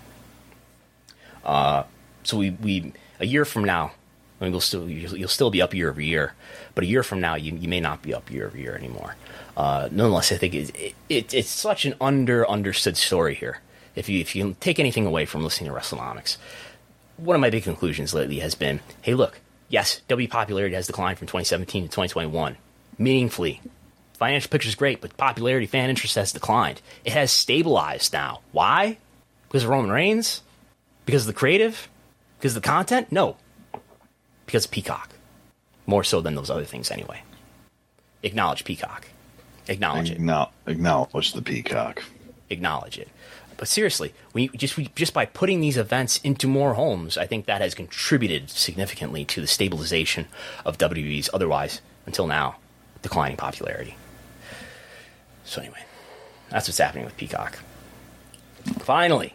Uh, so we, we a year from now I mean, we'll still you'll still be up year over year, but a year from now, you, you may not be up year over year anymore. Uh, nonetheless, I think it, it, it's such an under understood story here. If you if you take anything away from listening to WrestleNomics, one of my big conclusions lately has been, hey, look, yes, W popularity has declined from 2017 to 2021 meaningfully. Financial picture is great, but popularity, fan interest has declined. It has stabilized now. Why? Because of Roman Reigns? Because of the creative? Because of the content? No, because Peacock. More so than those other things, anyway. acknowledge Peacock. Acknowledge it. Acknow- acknowledge the peacock. Acknowledge it. But seriously, we just we, just by putting these events into more homes, I think that has contributed significantly to the stabilization of WWE's otherwise until now declining popularity. So anyway, that's what's happening with Peacock. Finally,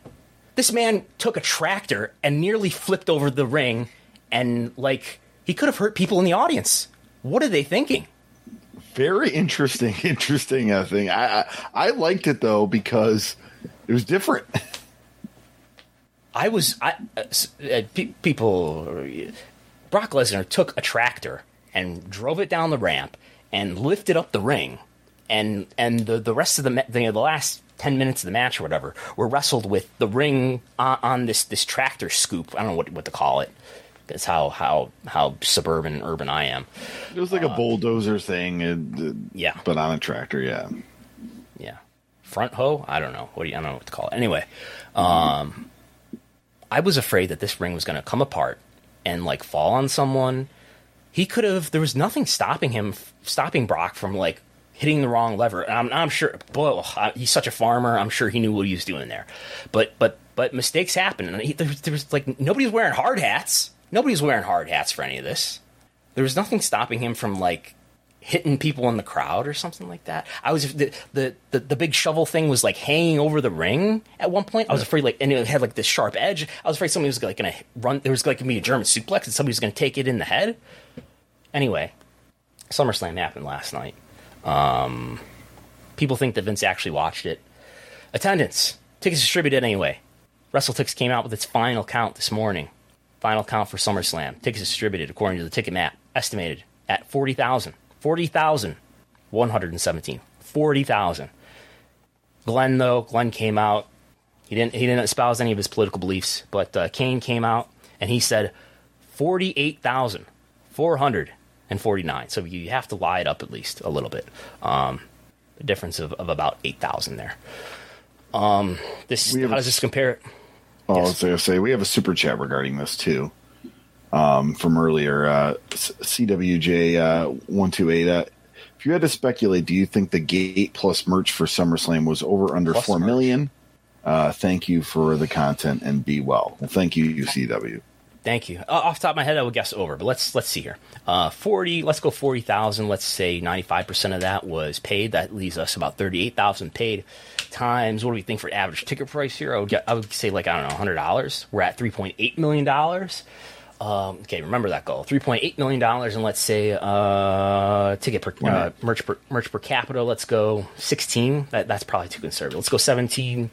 this man took a tractor and nearly flipped over the ring, and like he could have hurt people in the audience. What are they thinking? Very interesting, interesting uh, thing. I, I I liked it though because it was different. I was I uh, uh, pe- people. Brock Lesnar took a tractor and drove it down the ramp and lifted up the ring, and and the the rest of the the, the last ten minutes of the match or whatever were wrestled with the ring on, on this this tractor scoop. I don't know what what to call it. That's how how how suburban and urban I am. It was like a bulldozer thing, and, uh, Yeah. but on a tractor. Yeah front hoe? I don't know. What do you i don't know what to call it. Anyway um i was afraid that this ring was going to come apart and like fall on someone. He could have there was nothing stopping him stopping brock from like hitting the wrong lever. I'm, I'm sure boy, he's such a farmer i'm sure he knew what he was doing there. But but but mistakes happen. And he, there, there was like nobody's wearing hard hats. Nobody's wearing hard hats for any of this. There was nothing stopping him from like hitting people in the crowd or something like that. I was the the the, the big shovel thing was like hanging over the ring at one point. I was afraid like and it had like this sharp edge. I was afraid somebody was like going to run. There was like going to be a German suplex and somebody was going to take it in the head. Anyway, SummerSlam happened last night. Um, people think that Vince actually watched it. Attendance tickets distributed anyway. WrestleTix came out with its final count this morning. Final count for SummerSlam. Tickets distributed according to the ticket map, estimated at 40,000. 40,117. 40,000. Glenn, though, Glenn came out. He didn't, he didn't espouse any of his political beliefs, but uh, Kane came out and he said 48,449. So you have to lie it up at least a little bit. Um, a difference of, of about 8,000 there. Um, this, how a- does this compare? Oh, Yes. I was going to say we have a super chat regarding this too. Um, from earlier, uh, CWJ uh, one two eight. Uh, if you had to speculate, do you think the gate plus merch for SummerSlam was over under Plus four merch. million? Uh, thank you for the content and be well. Well, thank you, CW. Thank you. Uh, off the top of my head, I would guess over, but let's let's see here. Uh, Forty. Let's go forty thousand. Let's say ninety five percent of that was paid. That leaves us about thirty eight thousand paid. Times what do we think for average ticket price here? I would get, I would say like I don't know hundred dollars. We're at three point eight million dollars. Um, okay, remember that goal. Three point eight million dollars, and let's say uh, ticket per uh, merch per merch per capita. Let's go sixteen. That, that's probably too conservative. Let's go seventeen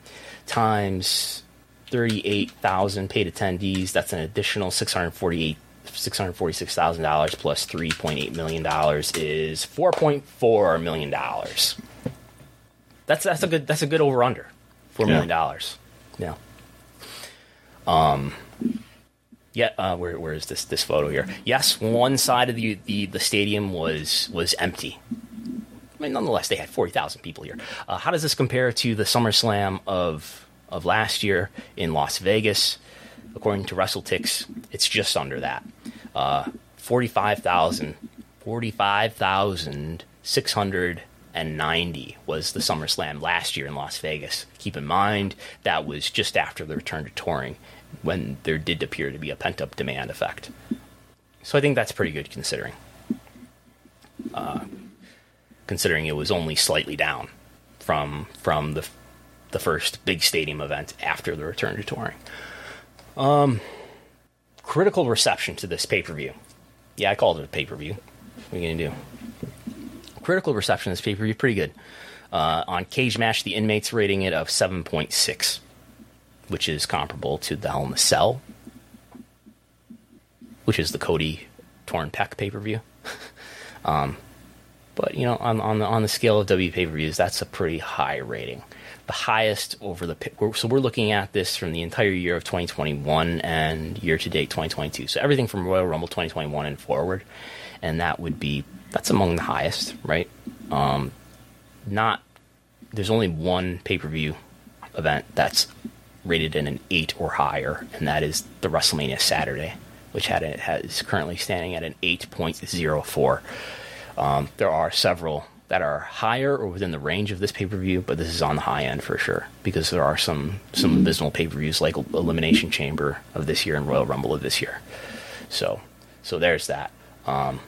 times thirty-eight thousand paid attendees. That's an additional six hundred forty-eight, six hundred forty-six thousand dollars plus three point eight million dollars is four point four million dollars. That's that's a good that's a good over under four Yeah. million dollars. Yeah. Um. Yeah. Uh, where where is this this photo here? Yes, one side of the the, the stadium was was empty. I mean, nonetheless, they had forty thousand people here. Uh, how does this compare to the SummerSlam of of last year in Las Vegas? According to WrestleTix, it's just under that. Uh, 45,000 45,690 was the SummerSlam last year in Las Vegas. Keep in mind, that was just after the return to touring when there did appear to be a pent up demand effect. So I think that's pretty good considering. Uh, considering it was only slightly down from from the the first big stadium event after the return to touring. Um, critical reception to this pay per view. Yeah, I called it a pay per view. What are you gonna do? Critical reception to this pay per view, pretty good. Uh, on Cage Match, the inmates rating it of seven point six, which is comparable to the Hell in the Cell, which is the Cody Torn pec pay per view. um, but you know, on on the on the scale of W pay per views, that's a pretty high rating. The highest over the so we're looking at this from the entire year of 2021 and year to date 2022. So everything from Royal Rumble 2021 and forward, and that would be that's among the highest, right? Um, not there's only one pay per view event that's rated in an eight or higher, and that is the WrestleMania Saturday, which had a, has currently standing at an 8.04. Um, there are several that are higher or within the range of this pay per view, but this is on the high end for sure because there are some some abysmal pay per views like Elimination Chamber of this year and Royal Rumble of this year. So so there's that. Um,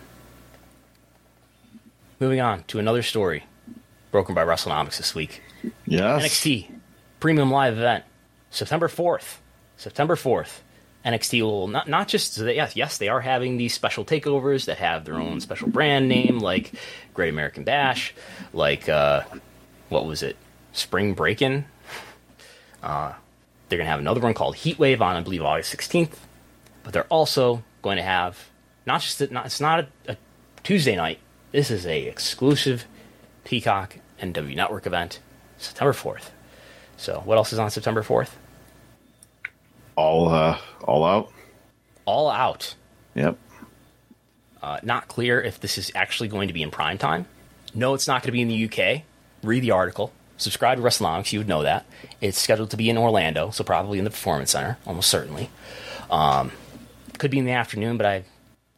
moving on to another story broken by WrestleNomics this week. Yes. NXT Premium Live event September fourth. September fourth. NXT will not not just yes yes they are having these special takeovers that have their own special brand name like Great American Bash, like uh, what was it Spring Breakin'. Uh, they're gonna have another one called Heat Wave on I believe August sixteenth, but they're also going to have not just a, not, it's not a, a Tuesday night. This is a exclusive Peacock and W Network event September fourth. So what else is on September fourth? All uh, all out. All Out. Yep. Uh, not clear if this is actually going to be in prime time. No, it's not going to be in the UK. Read the article. Subscribe to WrestleNomics. You would know that. It's scheduled to be in Orlando, so probably in the Performance Center, almost certainly. Um, could be in the afternoon, but I'd,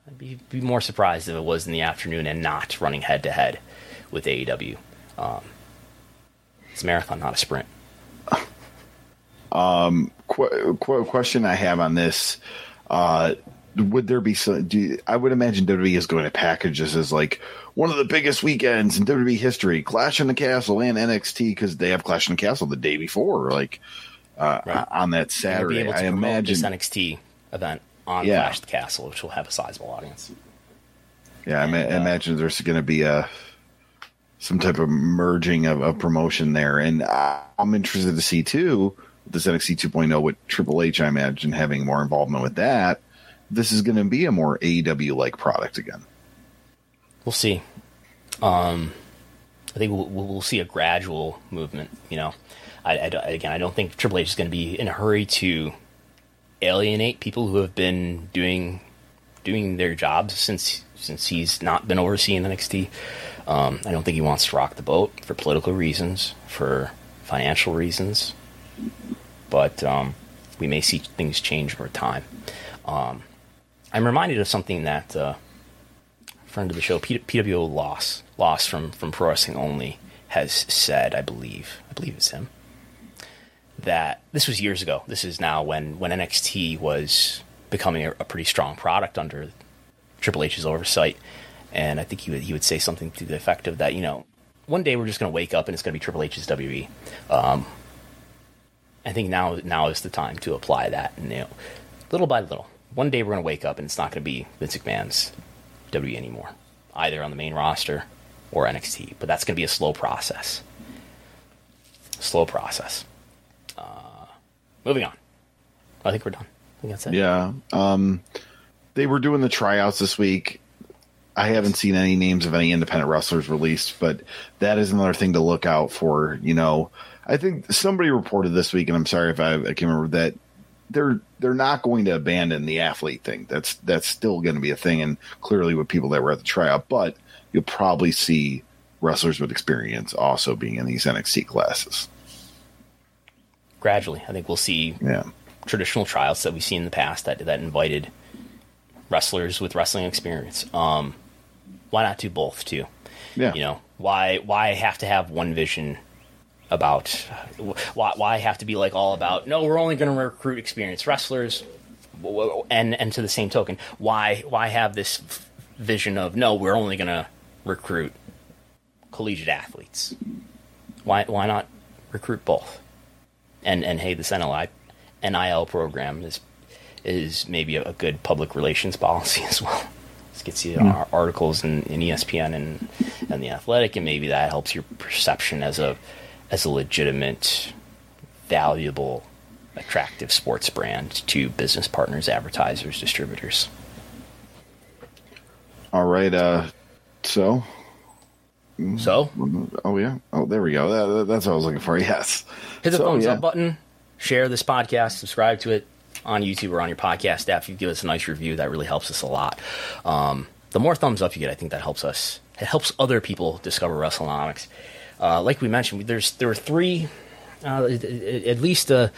I'd be, be, more surprised if it was in the afternoon and not running head to head with AEW. Um, it's a marathon, not a sprint. Um, qu- qu- question I have on this: uh, Would there be some? Do, I would imagine WWE is going to package this as like one of the biggest weekends in WWE history, Clash in the Castle and NXT because they have Clash in the Castle the day before, like uh, right. on that Saturday. I imagine this NXT event on yeah. Clash the Castle, which will have a sizable audience. Yeah, and, I, ma- uh, imagine there's going to be a some type of merging of, of promotion there, and I'm interested to see too this NXT 2.0 with Triple H, I imagine having more involvement with that, this is going to be a more AEW like product again. We'll see. Um, I think we'll, we'll, see a gradual movement. You know, I, I, again, I don't think Triple H is going to be in a hurry to alienate people who have been doing doing their jobs since since he's not been overseeing NXT. Um, I don't think he wants to rock the boat for political reasons, for financial reasons but um, we may see things change over time. Um, I'm reminded of something that uh, a friend of the show, PWO Loss, Loss from from Pro Wrestling Only, has said. I believe, I believe it's him. That this was years ago. This is now when when NXT was becoming a, a pretty strong product under Triple H's oversight, and I think he would he would say something to the effect of that. You know, one day we're just going to wake up and it's going to be Triple H's WWE. Um, I think now now is the time to apply that, and you know, little by little. One day we're going to wake up and it's not going to be Vince McMahon's WWE anymore, either on the main roster or NXT. But that's going to be a slow process. Slow process. Uh, moving on. I think we're done. I think that's it. Yeah. Um, they were doing the tryouts this week. I haven't seen any names of any independent wrestlers released, but that is another thing to look out for. You know, I think somebody reported this week, and I'm sorry if I, I can't remember that they're they're not going to abandon the athlete thing. That's that's still going to be a thing, and clearly with people that were at the tryout, but you'll probably see wrestlers with experience also being in these NXT classes. Gradually, I think we'll see yeah. traditional trials that we've seen in the past that that invited wrestlers with wrestling experience. Um, why not do both too? Yeah. You know, why why have to have one vision about why, why have to be like all about no we're only going to recruit experienced wrestlers and and to the same token why why have this vision of no we're only going to recruit collegiate athletes? Why why not recruit both? And and hey this NLI NIL program is is maybe a, good public relations policy as well. This gets you mm. articles in, in ESPN and and the athletic and maybe that helps your perception as a as a legitimate, valuable, attractive sports brand to business partners, advertisers, distributors. All right. Uh, so. So. Oh yeah. Oh, there we go. That, that's what I was looking for. Yes. Hit the so, thumbs yeah. up button. Share this podcast. Subscribe to it on YouTube or on your podcast app. If you give us a nice review, that really helps us a lot. Um, the more thumbs up you get, I think that helps us. It helps other people discover WrestleNomics uh, like we mentioned, there's there are three, uh, at least uh,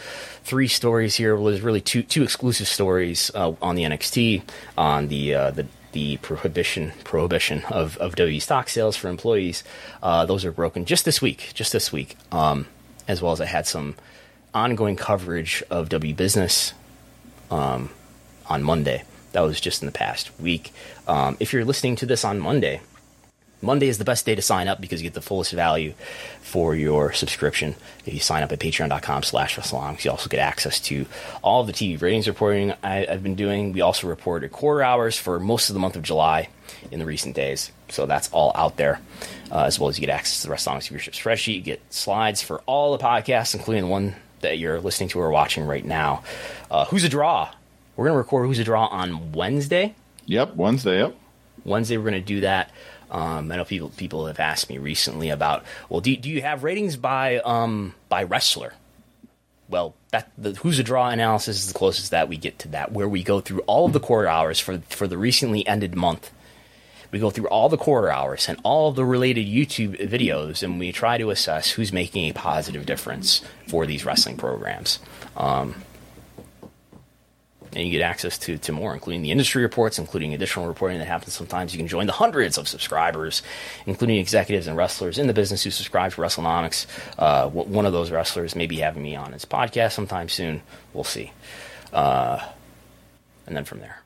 three stories here. Well, there's really two two exclusive stories uh, on the NXT, on the uh, the the prohibition prohibition of, of WWE stock sales for employees. Uh, those are broken just this week, just this week, um, as well as I had some ongoing coverage of W Business um, on Monday. That was just in the past week. Um, if you're listening to this on Monday, Monday is the best day to sign up because you get the fullest value for your subscription. If you sign up at patreon.com slash WrestleNomics, you also get access to all of the TV ratings reporting I, have been doing. We also reported quarter hours for most of the month of July in the recent days. So that's all out there, uh, as well as you get access to the WrestleNomics viewership spreadsheet. You get slides for all the podcasts, including the one that you're listening to or watching right now. Uh, Who's a Draw? We're going to record Who's a Draw on Wednesday. Yep, Wednesday, yep. Wednesday, we're going to do that. Um, I know people people have asked me recently about, well, do, do you have ratings by um, by wrestler? Well, that the who's a draw analysis is the closest that we get to that, where we go through all of the quarter hours for for the recently ended month. We go through all the quarter hours and all of the related YouTube videos, and we try to assess who's making a positive difference for these wrestling programs. Um, and you get access to, to more, including the industry reports, including additional reporting that happens sometimes. You can join the hundreds of subscribers, including executives and wrestlers in the business who subscribe to WrestleNomics. Uh, one of those wrestlers may be having me on his podcast sometime soon. We'll see. Uh, and then from there.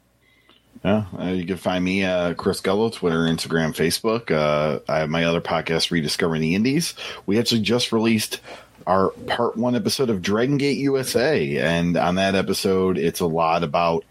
Yeah, uh, you can find me, uh, Chris Gullo, Twitter, Instagram, Facebook. Uh, I have my other podcast, Rediscovering the Indies. We actually just released our part one episode of Dragon Gate USA, and on that episode, it's a lot about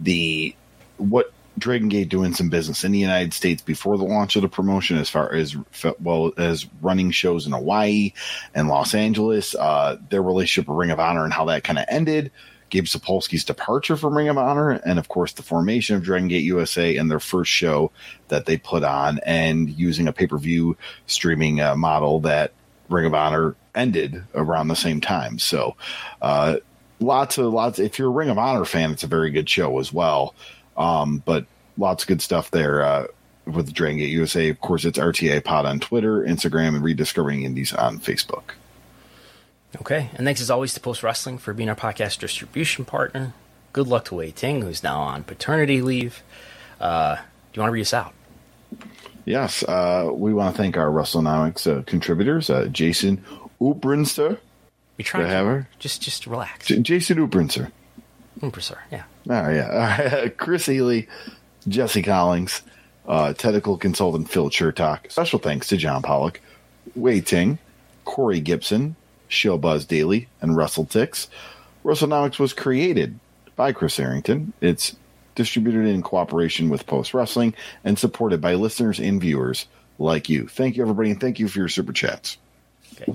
the what Dragon Gate doing some business in the United States before the launch of the promotion, as far as well as running shows in Hawaii and Los Angeles, uh, their relationship with Ring of Honor and how that kind of ended. Gabe Sapolsky's departure from Ring of Honor, and of course the formation of Dragon Gate USA and their first show that they put on, and using a pay per view streaming uh, model that Ring of Honor ended around the same time. So, uh, lots of lots. If you're a Ring of Honor fan, it's a very good show as well. Um, but lots of good stuff there uh, with Dragon Gate USA. Of course, it's RTA Pod on Twitter, Instagram, and Rediscovering Indies on Facebook. Okay, and thanks as always to Post Wrestling for being our podcast distribution partner. Good luck to Wai Ting, who's now on paternity leave. Uh, do you want to read us out? Yes, uh, we want to thank our WrestleNomics uh, contributors, uh, Jason Uprinster. We try to have her. Just, just relax. J- Jason Uprinster. Uprinster, yeah. Oh yeah, Chris Healy, Jesse Collins, uh, technical consultant Phil Chertok. Special thanks to John Pollock, Wai Ting, Corey Gibson, Showbuzz Daily, and Russell Tix. WrestleNomics was created by Chris Harrington. It's distributed in cooperation with Post Wrestling and supported by listeners and viewers like you. Thank you, everybody, and thank you for your super chats. Okay.